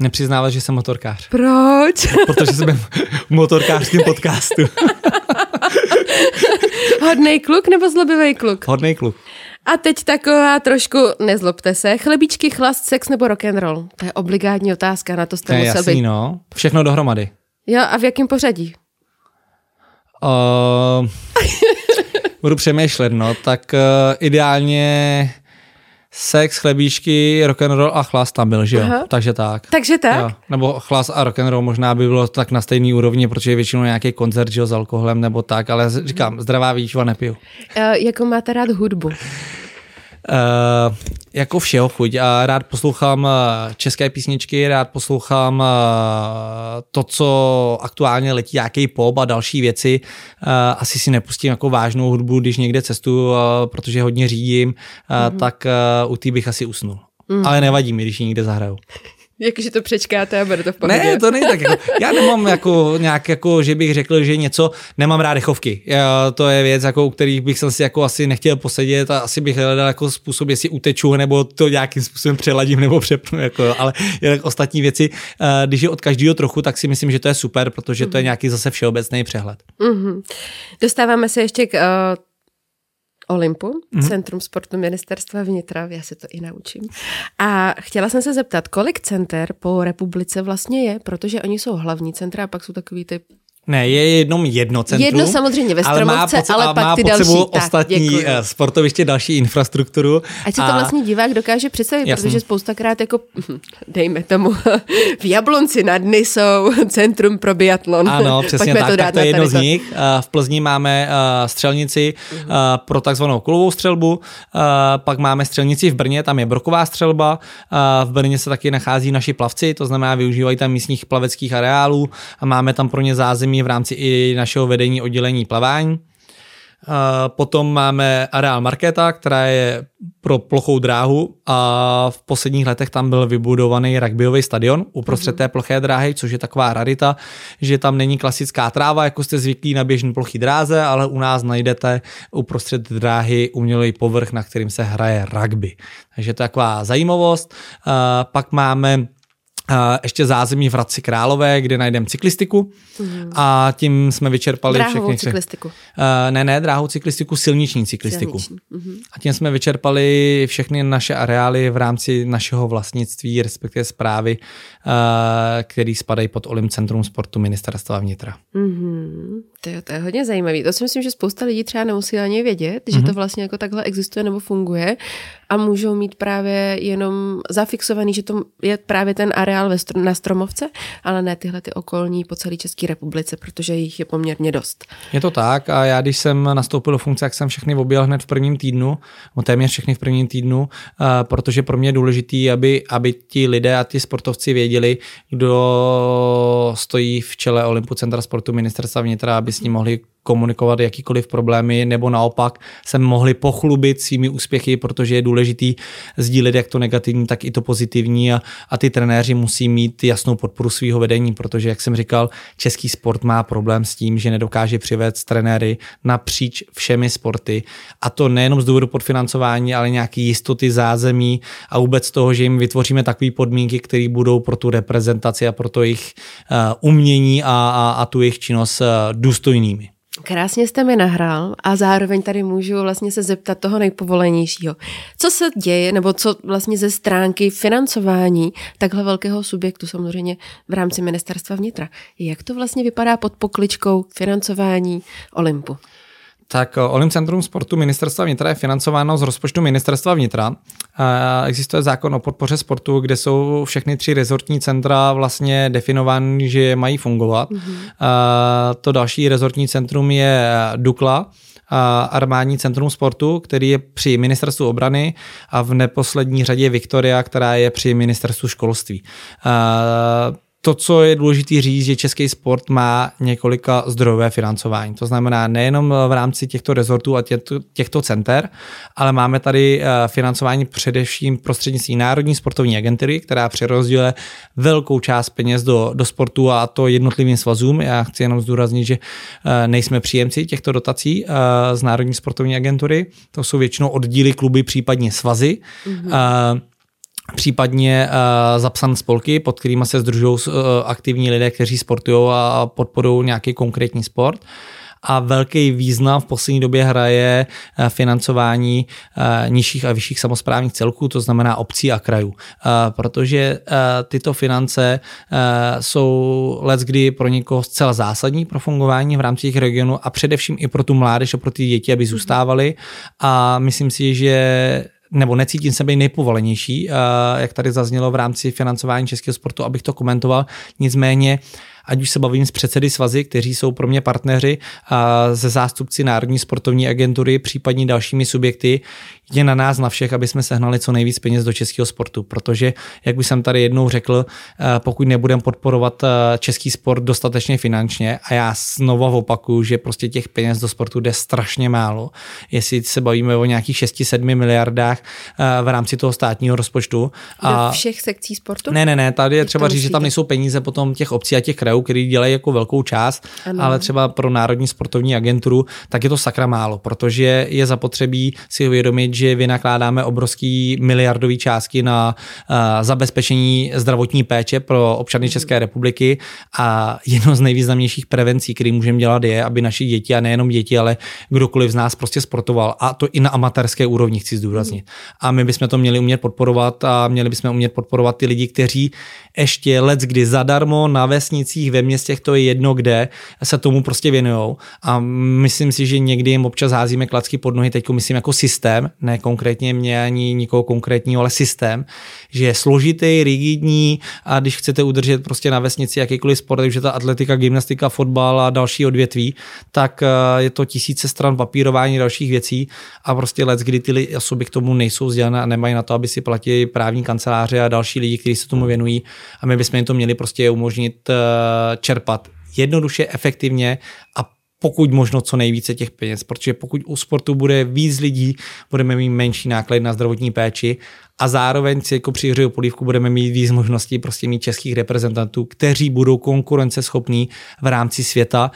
Nepřiznávat, že jsem motorkář. Proč? Protože jsme v motorkářském podcastu. Hodný kluk nebo zlobivý kluk? Hodný kluk. A teď taková trošku, nezlobte se, chlebičky, chlast, sex nebo rock and roll? To je obligátní otázka, na to jste to musel jasný, být. no. Všechno dohromady. Jo, a v jakém pořadí? Uh, budu přemýšlet, no, tak uh, ideálně sex, chlebíčky, rock and roll a chlas tam byl, že jo? Aha. Takže tak. Takže tak? Jo. Nebo chlas a rock and roll možná by bylo tak na stejný úrovni, protože je většinou nějaký koncert, že jo, s alkoholem nebo tak, ale říkám, zdravá výživa nepiju. Uh, jakou máte rád hudbu? Uh, jako všeho chuť a rád poslouchám eh, české písničky, rád poslouchám uh, to, co aktuálně letí, nějaký pop a další věci. Asi si nepustím jako vážnou hudbu, když někde cestuju, uh, protože hodně řídím, mm-hmm. tak u té bych asi usnul. Mm. Ale nevadí mi, když ji někde zahraju. Jakože to přečkáte a bude to v pohodě. Ne, to není tak. Jako, já nemám jako nějak, jako, že bych řekl, že něco, nemám rád dechovky. Já, to je věc, jako, u kterých bych si jako asi nechtěl posedět a asi bych hledal jako způsob, jestli uteču, nebo to nějakým způsobem přeladím nebo přepnu. Jako, ale jinak ostatní věci, eh, když je od každého trochu, tak si myslím, že to je super, protože to je mhm. nějaký zase všeobecný přehled. Mm-hmm. Dostáváme se ještě k uh Olympu, mm-hmm. Centrum sportu ministerstva vnitra, já se to i naučím. A chtěla jsem se zeptat, kolik center po republice vlastně je, protože oni jsou hlavní centra a pak jsou takový ty ne, je jenom jedno centrum. Jedno samozřejmě ve Stromovce, ale, má ale pak má ty další. ostatní tak, eh, sportoviště, další infrastrukturu. Ať si a... to vlastně divák dokáže představit, Jasný. protože spoustakrát jako, dejme tomu, v Jablonci nad jsou centrum pro biatlon. Ano, přesně Pojďme tak, to, dát tak to je jedno z nich. Eh, v Plzni máme eh, střelnici uh-huh. pro takzvanou kulovou střelbu, pak máme střelnici v Brně, tam je broková střelba, v Brně se taky nachází naši plavci, to znamená využívají tam místních plaveckých areálů a máme tam pro ně zázemí zázemí v rámci i našeho vedení oddělení plavání. Potom máme areál Markéta, která je pro plochou dráhu a v posledních letech tam byl vybudovaný rugbyový stadion uprostřed mm-hmm. té ploché dráhy, což je taková rarita, že tam není klasická tráva, jako jste zvyklí na běžný plochý dráze, ale u nás najdete uprostřed dráhy umělý povrch, na kterým se hraje rugby. Takže to je taková zajímavost. Pak máme ještě zázemí v Hradci Králové, kde najdeme cyklistiku mm. a tím jsme vyčerpali dráhovou všechny. cyklistiku. Uh, ne, ne, dráhovou cyklistiku, silniční cyklistiku. Silniční. Mm. A tím jsme vyčerpali všechny naše areály v rámci našeho vlastnictví, respektive zprávy, uh, který spadají pod Olim Centrum sportu ministerstva vnitra. Mm. To je, to je hodně zajímavé. To si myslím, že spousta lidí třeba nemusí ani vědět, mm. že to vlastně jako takhle existuje nebo funguje a můžou mít právě jenom zafixovaný, že to je právě ten areál ve str- na Stromovce, ale ne tyhle ty okolní po celé České republice, protože jich je poměrně dost. Je to tak a já když jsem nastoupil do funkce, jak jsem všechny objel hned v prvním týdnu, téměř všechny v prvním týdnu, uh, protože pro mě je důležitý, aby, aby ti lidé a ti sportovci věděli, kdo stojí v čele Olympu Centra sportu ministerstva vnitra, aby s ním mohli komunikovat jakýkoliv problémy, nebo naopak se mohli pochlubit svými úspěchy, protože je důležitý sdílet jak to negativní, tak i to pozitivní a, a ty trenéři musí mít jasnou podporu svého vedení, protože, jak jsem říkal, český sport má problém s tím, že nedokáže přivést trenéry napříč všemi sporty a to nejenom z důvodu podfinancování, ale nějaký jistoty zázemí a vůbec toho, že jim vytvoříme takové podmínky, které budou pro tu reprezentaci a pro to jejich uh, umění a, a, a tu jejich činnost uh, důstojnými. Krásně jste mi nahrál a zároveň tady můžu vlastně se zeptat toho nejpovolenějšího. Co se děje, nebo co vlastně ze stránky financování takhle velkého subjektu, samozřejmě v rámci ministerstva vnitra. Jak to vlastně vypadá pod pokličkou financování Olympu? Tak eh, Olymp Centrum sportu ministerstva vnitra je financováno z rozpočtu ministerstva vnitra. Existuje zákon o podpoře sportu, kde jsou všechny tři rezortní centra vlastně definovány, že mají fungovat. Mm-hmm. To další rezortní centrum je Dukla, armádní centrum sportu, který je při ministerstvu obrany a v neposlední řadě Viktoria, která je při ministerstvu školství to, co je důležité říct, že český sport má několika zdrojové financování. To znamená nejenom v rámci těchto rezortů a těchto, těchto center, ale máme tady eh, financování především prostřednictvím Národní sportovní agentury, která přerozděluje velkou část peněz do, do sportu a to jednotlivým svazům. Já chci jenom zdůraznit, že eh, nejsme příjemci těchto dotací eh, z Národní sportovní agentury. To jsou většinou oddíly kluby, případně svazy. Mm-hmm případně uh, zapsan spolky, pod kterými se združují uh, aktivní lidé, kteří sportují a podporují nějaký konkrétní sport a velký význam v poslední době hraje eh, financování nižších a vyšších samozprávních celků, to znamená obcí a krajů. Protože tyto finance jsou let, kdy pro někoho zcela zásadní pro fungování v rámci těch regionů a především i pro tu mládež a pro ty děti, aby zůstávaly. A myslím si, že nebo necítím se být nejpovolenější, jak tady zaznělo v rámci financování českého sportu, abych to komentoval. Nicméně ať už se bavím s předsedy svazy, kteří jsou pro mě partneři, ze zástupci Národní sportovní agentury, případně dalšími subjekty, je na nás na všech, aby jsme sehnali co nejvíc peněz do českého sportu, protože, jak už jsem tady jednou řekl, eh, pokud nebudeme podporovat eh, český sport dostatečně finančně, a já znovu opakuju, že prostě těch peněz do sportu jde strašně málo, jestli se bavíme o nějakých 6-7 miliardách eh, v rámci toho státního rozpočtu. A... Do všech sekcí sportu? Ne, ne, ne, tady je třeba říct, že tam nejsou peníze potom těch obcí a těch krajů, který dělají jako velkou část, ano. ale třeba pro Národní sportovní agenturu, tak je to sakra málo, protože je zapotřebí si uvědomit, že vynakládáme obrovský miliardový částky na uh, zabezpečení zdravotní péče pro občany České republiky a jedno z nejvýznamnějších prevencí, který můžeme dělat, je, aby naši děti a nejenom děti, ale kdokoliv z nás prostě sportoval a to i na amatérské úrovni chci zdůraznit. A my bychom to měli umět podporovat a měli bychom umět podporovat ty lidi, kteří ještě let kdy zadarmo na vesnicích, ve městech, to je jedno kde, se tomu prostě věnují. A myslím si, že někdy jim občas házíme klacky pod nohy, teď myslím jako systém, ne konkrétně mě ani nikoho konkrétního, ale systém, že je složitý, rigidní a když chcete udržet prostě na vesnici jakýkoliv sport, takže ta atletika, gymnastika, fotbal a další odvětví, tak eh, je to tisíce stran papírování dalších věcí a prostě let, kdy ty osoby k tomu nejsou vzdělané a nemají na to, aby si platili právní kanceláře a další lidi, kteří se tomu věnují. A my bychom jim to měli prostě umožnit eh, čerpat jednoduše, efektivně a pokud možno co nejvíce těch peněz, protože pokud u sportu bude víc lidí, budeme mít menší náklady na zdravotní péči a zároveň si jako při polívku budeme mít víc možností prostě mít českých reprezentantů, kteří budou konkurenceschopní v rámci světa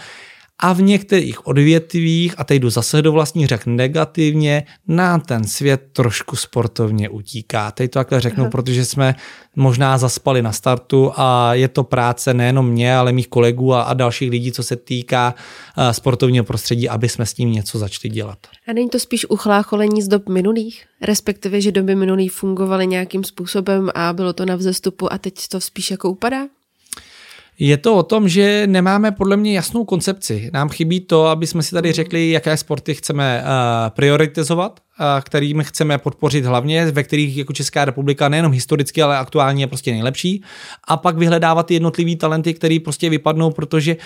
a v některých odvětvích, a teď jdu zase do vlastní řek negativně, nám ten svět trošku sportovně utíká. Teď to takhle řeknu, Aha. protože jsme možná zaspali na startu a je to práce nejenom mě, ale mých kolegů a, a dalších lidí, co se týká uh, sportovního prostředí, aby jsme s tím něco začali dělat. A není to spíš uchlácholení z dob minulých? Respektive, že doby minulých fungovaly nějakým způsobem a bylo to na vzestupu a teď to spíš jako upadá? Je to o tom, že nemáme podle mě jasnou koncepci. Nám chybí to, aby jsme si tady řekli, jaké sporty chceme uh, prioritizovat, kterými chceme podpořit hlavně, ve kterých jako Česká republika nejenom historicky, ale aktuálně je prostě nejlepší. A pak vyhledávat ty jednotlivý talenty, které prostě vypadnou, protože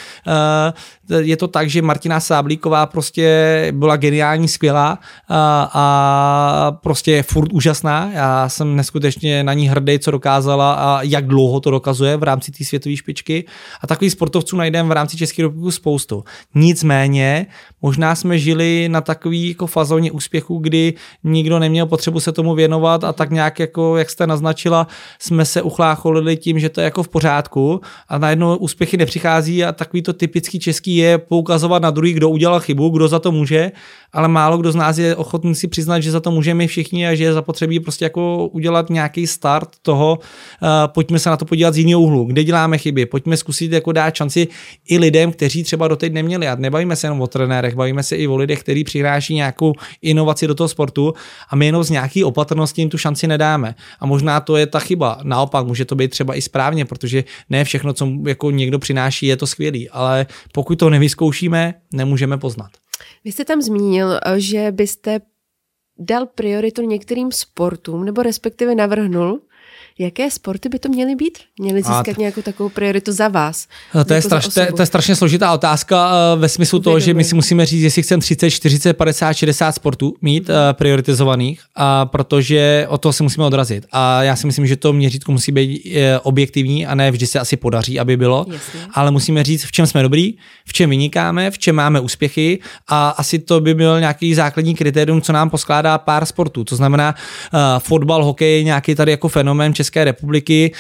je to tak, že Martina Sáblíková prostě byla geniální, skvělá a, prostě je furt úžasná. Já jsem neskutečně na ní hrdý, co dokázala a jak dlouho to dokazuje v rámci té světové špičky. A takových sportovců najdeme v rámci České republiky spoustu. Nicméně, možná jsme žili na takový jako fazóně úspěchu, kdy nikdo neměl potřebu se tomu věnovat a tak nějak, jako, jak jste naznačila, jsme se uchlácholili tím, že to je jako v pořádku a najednou úspěchy nepřichází a takový to typický český je poukazovat na druhý, kdo udělal chybu, kdo za to může, ale málo kdo z nás je ochotný si přiznat, že za to můžeme všichni a že je zapotřebí prostě jako udělat nějaký start toho, uh, pojďme se na to podívat z jiného úhlu, kde děláme chyby, pojďme zkusit jako dát šanci i lidem, kteří třeba doteď neměli. A nebavíme se jenom o trenérech, bavíme se i o lidech, kteří přináší nějakou inovaci do toho sportu a my jenom z nějaký opatrnosti jim tu šanci nedáme. A možná to je ta chyba. Naopak, může to být třeba i správně, protože ne všechno, co jako někdo přináší, je to skvělý, ale pokud to nevyzkoušíme, nemůžeme poznat. Vy jste tam zmínil, že byste dal prioritu některým sportům, nebo respektive navrhnul, Jaké sporty by to měly být? Měly získat nějakou takovou prioritu za vás? To je, jako straš, to, je, to je strašně složitá otázka eh, ve smyslu toho, že my si musíme říct, jestli chceme 30, 40, 50, 60 sportů mít uh, prioritizovaných, a protože o to se musíme odrazit. A já si myslím, že to měřítko musí být uh, objektivní a ne vždy se asi podaří, aby bylo. Jasně. Ale musíme říct, v čem jsme dobrý, v čem vynikáme, v čem máme úspěchy a asi to by byl nějaký základní kritérium, co nám poskládá pár sportů. To znamená uh, fotbal, hokej, nějaký tady jako fenomén České republiky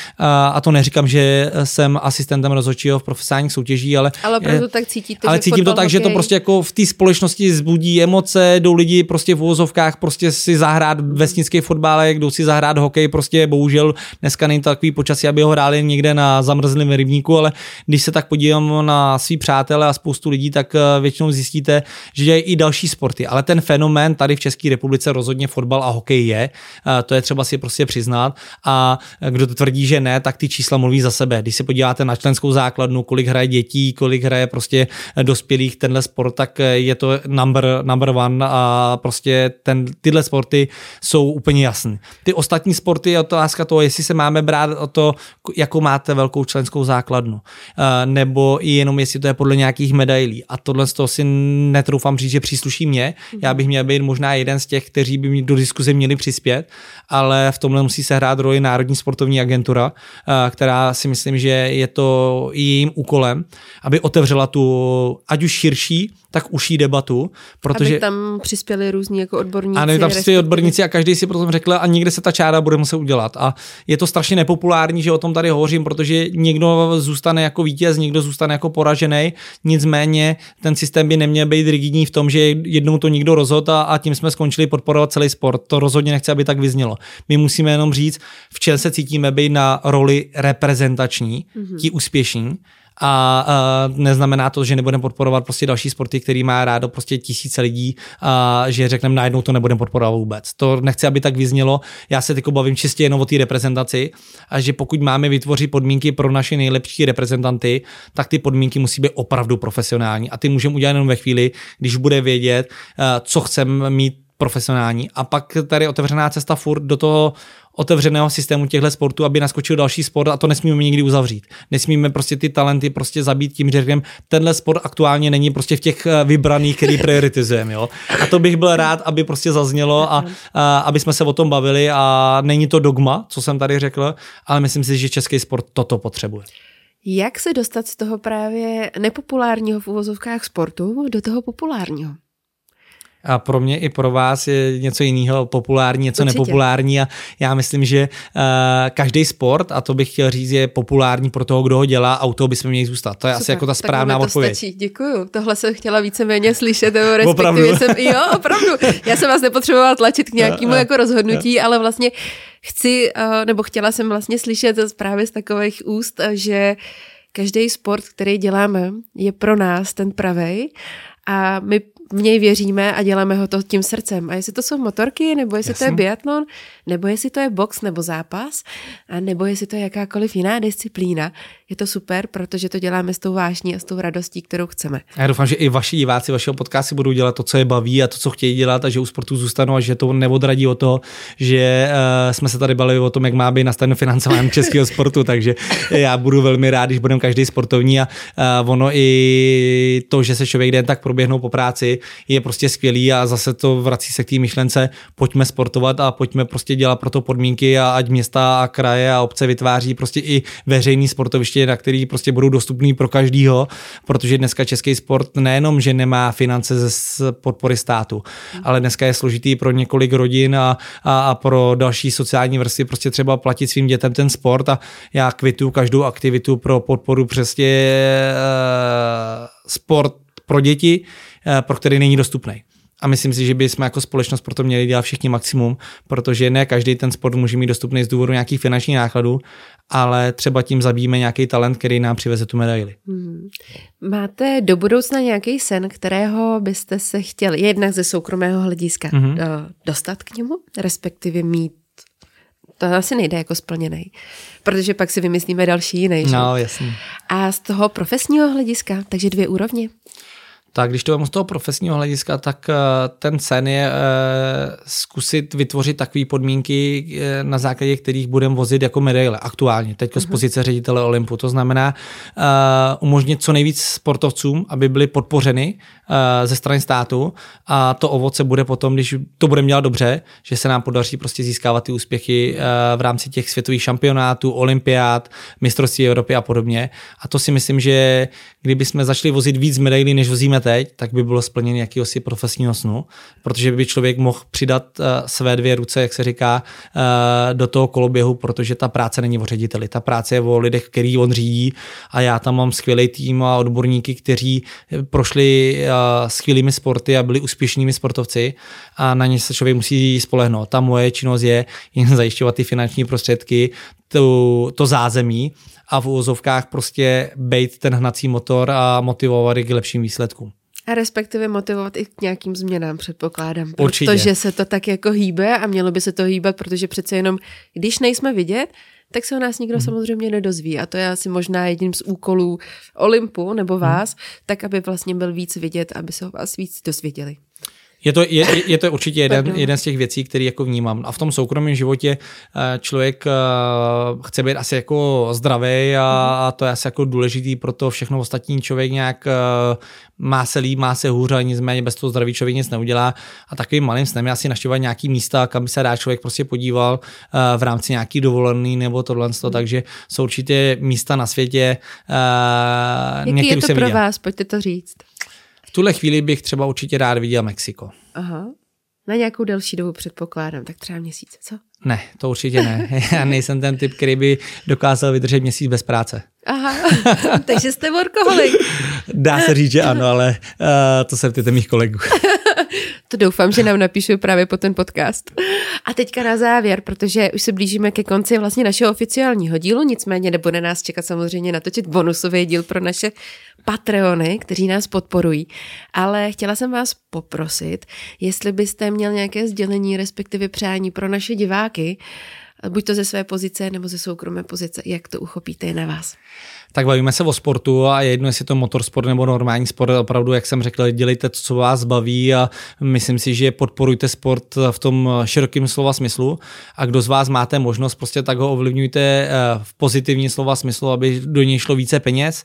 a to neříkám, že jsem asistentem rozhodčího v profesionálních soutěží, ale... Ale proto tak cítíte, Ale cítím to tak, že to prostě jako v té společnosti zbudí emoce, jdou lidi prostě v úvozovkách prostě si zahrát vesnický fotbal, jdou si zahrát hokej, prostě bohužel dneska není takový počasí, aby ho hráli někde na zamrzlém rybníku, ale když se tak podívám na svý přátele a spoustu lidí, tak eh, většinou zjistíte, že je i další sporty, ale ten fenomén tady v České republice rozhodně fotbal a hokej je, eh, to je třeba si prostě přiznat. A kdo to tvrdí, že ne, tak ty čísla mluví za sebe. Když se podíváte na členskou základnu, kolik hraje dětí, kolik hraje prostě dospělých tenhle sport, tak je to number, number one a prostě ten, tyhle sporty jsou úplně jasné. Ty ostatní sporty je otázka toho, jestli se máme brát o to, jakou máte velkou členskou základnu, eh, nebo i jenom jestli to je podle nějakých medailí. A tohle z toho si netroufám říct, že přísluší mě. Já bych měl být možná jeden z těch, kteří by mi do diskuze měli přispět, ale v tomhle musí se hrát roli národní Národní sportovní agentura, eh, která si myslím, že je to jejím úkolem, aby otevřela tu ať už širší, tak uší debatu. Protože, aby tam přispěli různí jako odborníci. Ano, tam přispěli odborníci a každý si potom řekl a někde se ta čára bude muset udělat. A je to strašně nepopulární, že o tom tady hovořím, protože někdo zůstane jako vítěz, někdo zůstane jako poražený. Nicméně ten systém by neměl být rigidní v tom, že jednou to někdo rozhodl a, a tím jsme skončili podporovat celý sport. To rozhodně nechci, aby tak vyznělo. My musíme jenom říct, v čem se cítíme být na roli reprezentační, mm-hmm. ti úspěšní a, a neznamená to, že nebudeme podporovat prostě další sporty, který má rádo prostě tisíce lidí a že řekneme najednou to nebudeme podporovat vůbec. To nechci, aby tak vyznělo. Já se teď bavím čistě jenom o té reprezentaci a že pokud máme vytvořit podmínky pro naše nejlepší reprezentanty, tak ty podmínky musí být opravdu profesionální a ty můžeme udělat jenom ve chvíli, když bude vědět, co chceme mít profesionální. A pak tady otevřená cesta furt do toho otevřeného systému těchto sportů, aby naskočil další sport a to nesmíme nikdy uzavřít. Nesmíme prostě ty talenty prostě zabít tím, že řekneme, tenhle sport aktuálně není prostě v těch eh, vybraných, který prioritizujeme. Jo? A to bych byl rád, aby prostě zaznělo a, a aby jsme se o tom bavili a není to dogma, co jsem tady řekl, ale myslím si, že český sport toto potřebuje. Jak se dostat z toho právě nepopulárního v uvozovkách sportu do toho populárního? A pro mě i pro vás je něco jiného populární, něco Určitě. nepopulární a já myslím, že uh, každý sport, a to bych chtěl říct, je populární pro toho, kdo ho dělá a u toho bychom měli zůstat. To je Super, asi jako ta správná to odpověď. Stačí. Děkuju. Tohle jsem chtěla víceméně slyšet, nebo respektive opravdu? jsem, jo, opravdu. Já jsem vás nepotřebovala tlačit k nějakému jako rozhodnutí, ale vlastně chci, uh, nebo chtěla jsem vlastně slyšet právě z takových úst, že každý sport, který děláme, je pro nás ten pravej a my v něj věříme a děláme ho to tím srdcem. A jestli to jsou motorky, nebo jestli Jasně. to je biatlon, nebo jestli to je box nebo zápas, a nebo jestli to je jakákoliv jiná disciplína, je to super, protože to děláme s tou vášní a s tou radostí, kterou chceme. A já doufám, že i vaši diváci vašeho podcastu budou dělat to, co je baví a to, co chtějí dělat a že u sportu zůstanou a že to neodradí o to, že uh, jsme se tady bavili o tom, jak má být nastaveno financování českého sportu, takže já budu velmi rád, když budeme každý sportovní a uh, ono i to, že se člověk den tak proběhnou po práci, je prostě skvělý a zase to vrací se k té myšlence, pojďme sportovat a pojďme prostě dělat pro to podmínky a ať města a kraje a obce vytváří prostě i veřejný sportoviště, na který prostě budou dostupný pro každýho, protože dneska český sport nejenom, že nemá finance ze podpory státu, ale dneska je složitý pro několik rodin a, a, a pro další sociální vrstvy prostě třeba platit svým dětem ten sport a já kvitu každou aktivitu pro podporu přesně uh, sport pro děti, uh, pro který není dostupný. A myslím si, že bychom jako společnost proto měli dělat všichni maximum, protože ne každý ten sport může mít dostupný z důvodu nějakých finančních nákladů, ale třeba tím zabijíme nějaký talent, který nám přiveze tu medaili. Hmm. Máte do budoucna nějaký sen, kterého byste se chtěli jednak ze soukromého hlediska hmm. dostat k němu, respektive mít to asi nejde jako splněný, protože pak si vymyslíme další jiný. No, jasně. A z toho profesního hlediska, takže dvě úrovně tak když to mám z toho profesního hlediska, tak eh, ten sen je eh, zkusit vytvořit takové podmínky, eh, na základě kterých budeme vozit jako medaile aktuálně, teď z mhm. pozice ředitele Olympu. To znamená umožnit co nejvíc sportovcům, aby byli podpořeny ze strany státu a to ovoce bude potom, když to budeme dělat dobře, že se nám podaří prostě získávat ty úspěchy v rámci těch světových šampionátů, olympiád, mistrovství Evropy a podobně. A to si myslím, že kdyby jsme začali vozit víc medailí, než vozíme teď, tak by bylo splnění jakýhosi profesního snu, protože by člověk mohl přidat uh, své dvě ruce, jak se říká, uh, do toho koloběhu, protože ta práce není o řediteli, ta práce je o lidech, který on řídí a já tam mám skvělý tým a odborníky, kteří prošli uh, skvělými sporty a byli úspěšnými sportovci a na ně se člověk musí spolehnout. Ta moje činnost je jen zajišťovat ty finanční prostředky, to, to zázemí a v úvozovkách prostě bejt ten hnací motor a motivovat k lepším výsledkům. A respektive motivovat i k nějakým změnám, předpokládám. Určitě. Protože se to tak jako hýbe a mělo by se to hýbat, protože přece jenom, když nejsme vidět, tak se o nás nikdo hmm. samozřejmě nedozví. A to je asi možná jedním z úkolů Olympu nebo mhm. vás, hmm. tak aby vlastně byl víc vidět, aby se o vás víc dozvěděli. Je to, je, je to určitě jeden, jeden z těch věcí, který jako vnímám. A v tom soukromém životě eh, člověk eh, chce být asi jako zdravý a, a to je asi jako důležitý pro to všechno ostatní člověk nějak eh, má se líp, má se hůř, ale nicméně bez toho zdraví člověk nic neudělá. A takovým malým snem je asi naštěvat nějaký místa, kam by se dá člověk prostě podíval v rámci nějaký dovolený nebo tohle. Hmm. Takže jsou určitě místa na světě. Jaký je to pro viděl. vás? Pojďte to říct tuhle chvíli bych třeba určitě rád viděl Mexiko. Aha. Na nějakou delší dobu předpokládám, tak třeba měsíc, co? Ne, to určitě ne. Já nejsem ten typ, který by dokázal vydržet měsíc bez práce. Aha, takže jste workoholik. Dá se říct, že ano, ale uh, to se ptejte mých kolegů. to doufám, že nám napíšu právě po ten podcast. A teďka na závěr, protože už se blížíme ke konci vlastně našeho oficiálního dílu, nicméně nebude nás čekat samozřejmě natočit bonusový díl pro naše Patreony, kteří nás podporují. Ale chtěla jsem vás poprosit, jestli byste měl nějaké sdělení, respektive přání pro naše diváky, buď to ze své pozice nebo ze soukromé pozice, jak to uchopíte na vás tak bavíme se o sportu a jedno, jestli to motorsport nebo normální sport, opravdu, jak jsem řekl, dělejte to, co vás baví a myslím si, že podporujte sport v tom širokém slova smyslu a kdo z vás máte možnost, prostě tak ho ovlivňujte eh, v pozitivní slova smyslu, aby do něj šlo více peněz.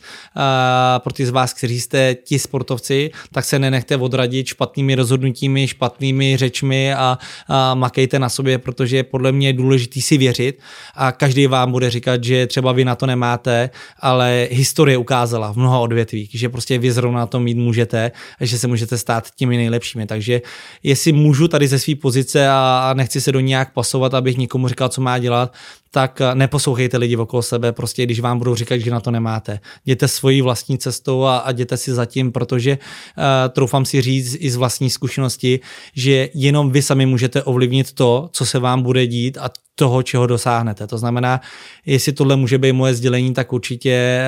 Pro ty z vás, kteří jste ti sportovci, tak se nenechte odradit špatnými rozhodnutími, špatnými řečmi a, a makejte na sobě, protože podle mě je důležité si věřit a každý vám bude říkat, že třeba vy na to nemáte, ale ale historie ukázala v mnoha odvětvích, že prostě vy zrovna to mít můžete a že se můžete stát těmi nejlepšími. Takže jestli můžu tady ze své pozice a nechci se do nějak pasovat, abych nikomu říkal, co má dělat, tak neposlouchejte lidi okolo sebe, prostě když vám budou říkat, že na to nemáte. Jděte svojí vlastní cestou a, a jděte si zatím, protože uh, troufám si říct i z vlastní zkušenosti, že jenom vy sami můžete ovlivnit to, co se vám bude dít a toho, čeho dosáhnete. To znamená, jestli tohle může být moje sdělení, tak určitě,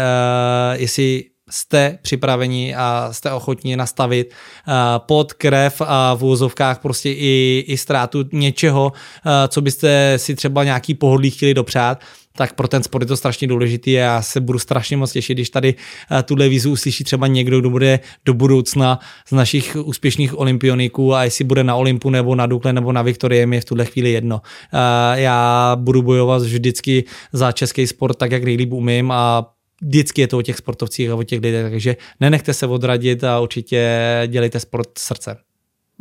uh, jestli jste připraveni a jste ochotni nastavit uh, pod krev a v úzovkách prostě i, i ztrátu něčeho, uh, co byste si třeba nějaký pohodlí chtěli dopřát, tak pro ten sport je to strašně důležitý a já se budu strašně moc těšit, když tady uh, tuhle vízu uslyší třeba někdo, kdo bude do budoucna z našich úspěšných olympioniků a jestli bude na Olympu nebo na Dukle nebo na Viktorie, mi je v tuhle chvíli jedno. Já budu bojovat vždycky za český sport tak, jak nejlíp umím a vždycky je to o těch sportovcích a o těch lidech, takže nenechte se odradit a určitě dělejte sport srdce.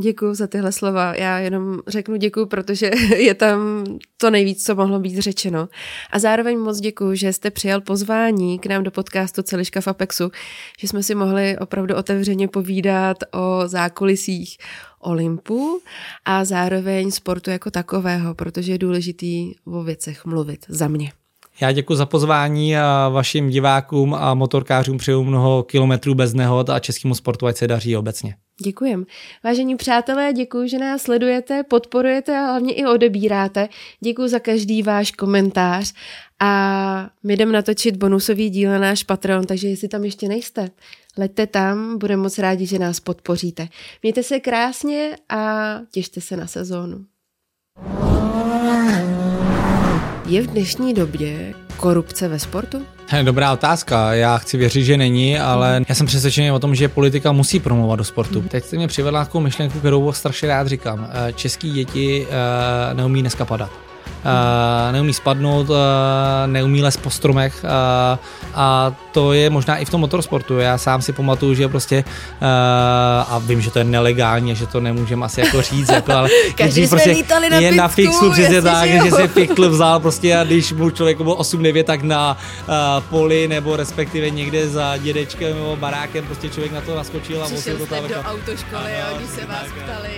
Děkuji za tyhle slova. Já jenom řeknu děkuji, protože je tam to nejvíc, co mohlo být řečeno. A zároveň moc děkuji, že jste přijal pozvání k nám do podcastu Celiška v Apexu, že jsme si mohli opravdu otevřeně povídat o zákulisích Olympu a zároveň sportu jako takového, protože je důležitý o věcech mluvit za mě. Já děkuji za pozvání a vašim divákům a motorkářům přeju mnoho kilometrů bez nehod a českému sportu, ať se daří obecně. Děkujem. Vážení přátelé, děkuji, že nás sledujete, podporujete a hlavně i odebíráte. Děkuji za každý váš komentář a my jdeme natočit bonusový díl na náš Patreon, takže jestli tam ještě nejste, leďte tam, budeme moc rádi, že nás podpoříte. Mějte se krásně a těšte se na sezónu. Je v dnešní době korupce ve sportu? Dobrá otázka. Já chci věřit, že není, ale já jsem přesvědčený o tom, že politika musí promovat do sportu. Teď jste mě přivedla takovou myšlenku, kterou strašně rád říkám. Eh, český děti eh, neumí dneska padat neumí spadnout, neumí les po stromech a to je možná i v tom motorsportu. Já sám si pamatuju, že prostě a vím, že to je nelegálně, že to nemůžeme asi jako říct, jako, ale Každý prostě na je na fixu přesně tak, že, si piktl vzal prostě a když mu člověk byl 8-9, tak na poli nebo respektive někde za dědečkem nebo barákem prostě člověk na to naskočil a Přišel to tam. do autoškoly a oni se vás ptali,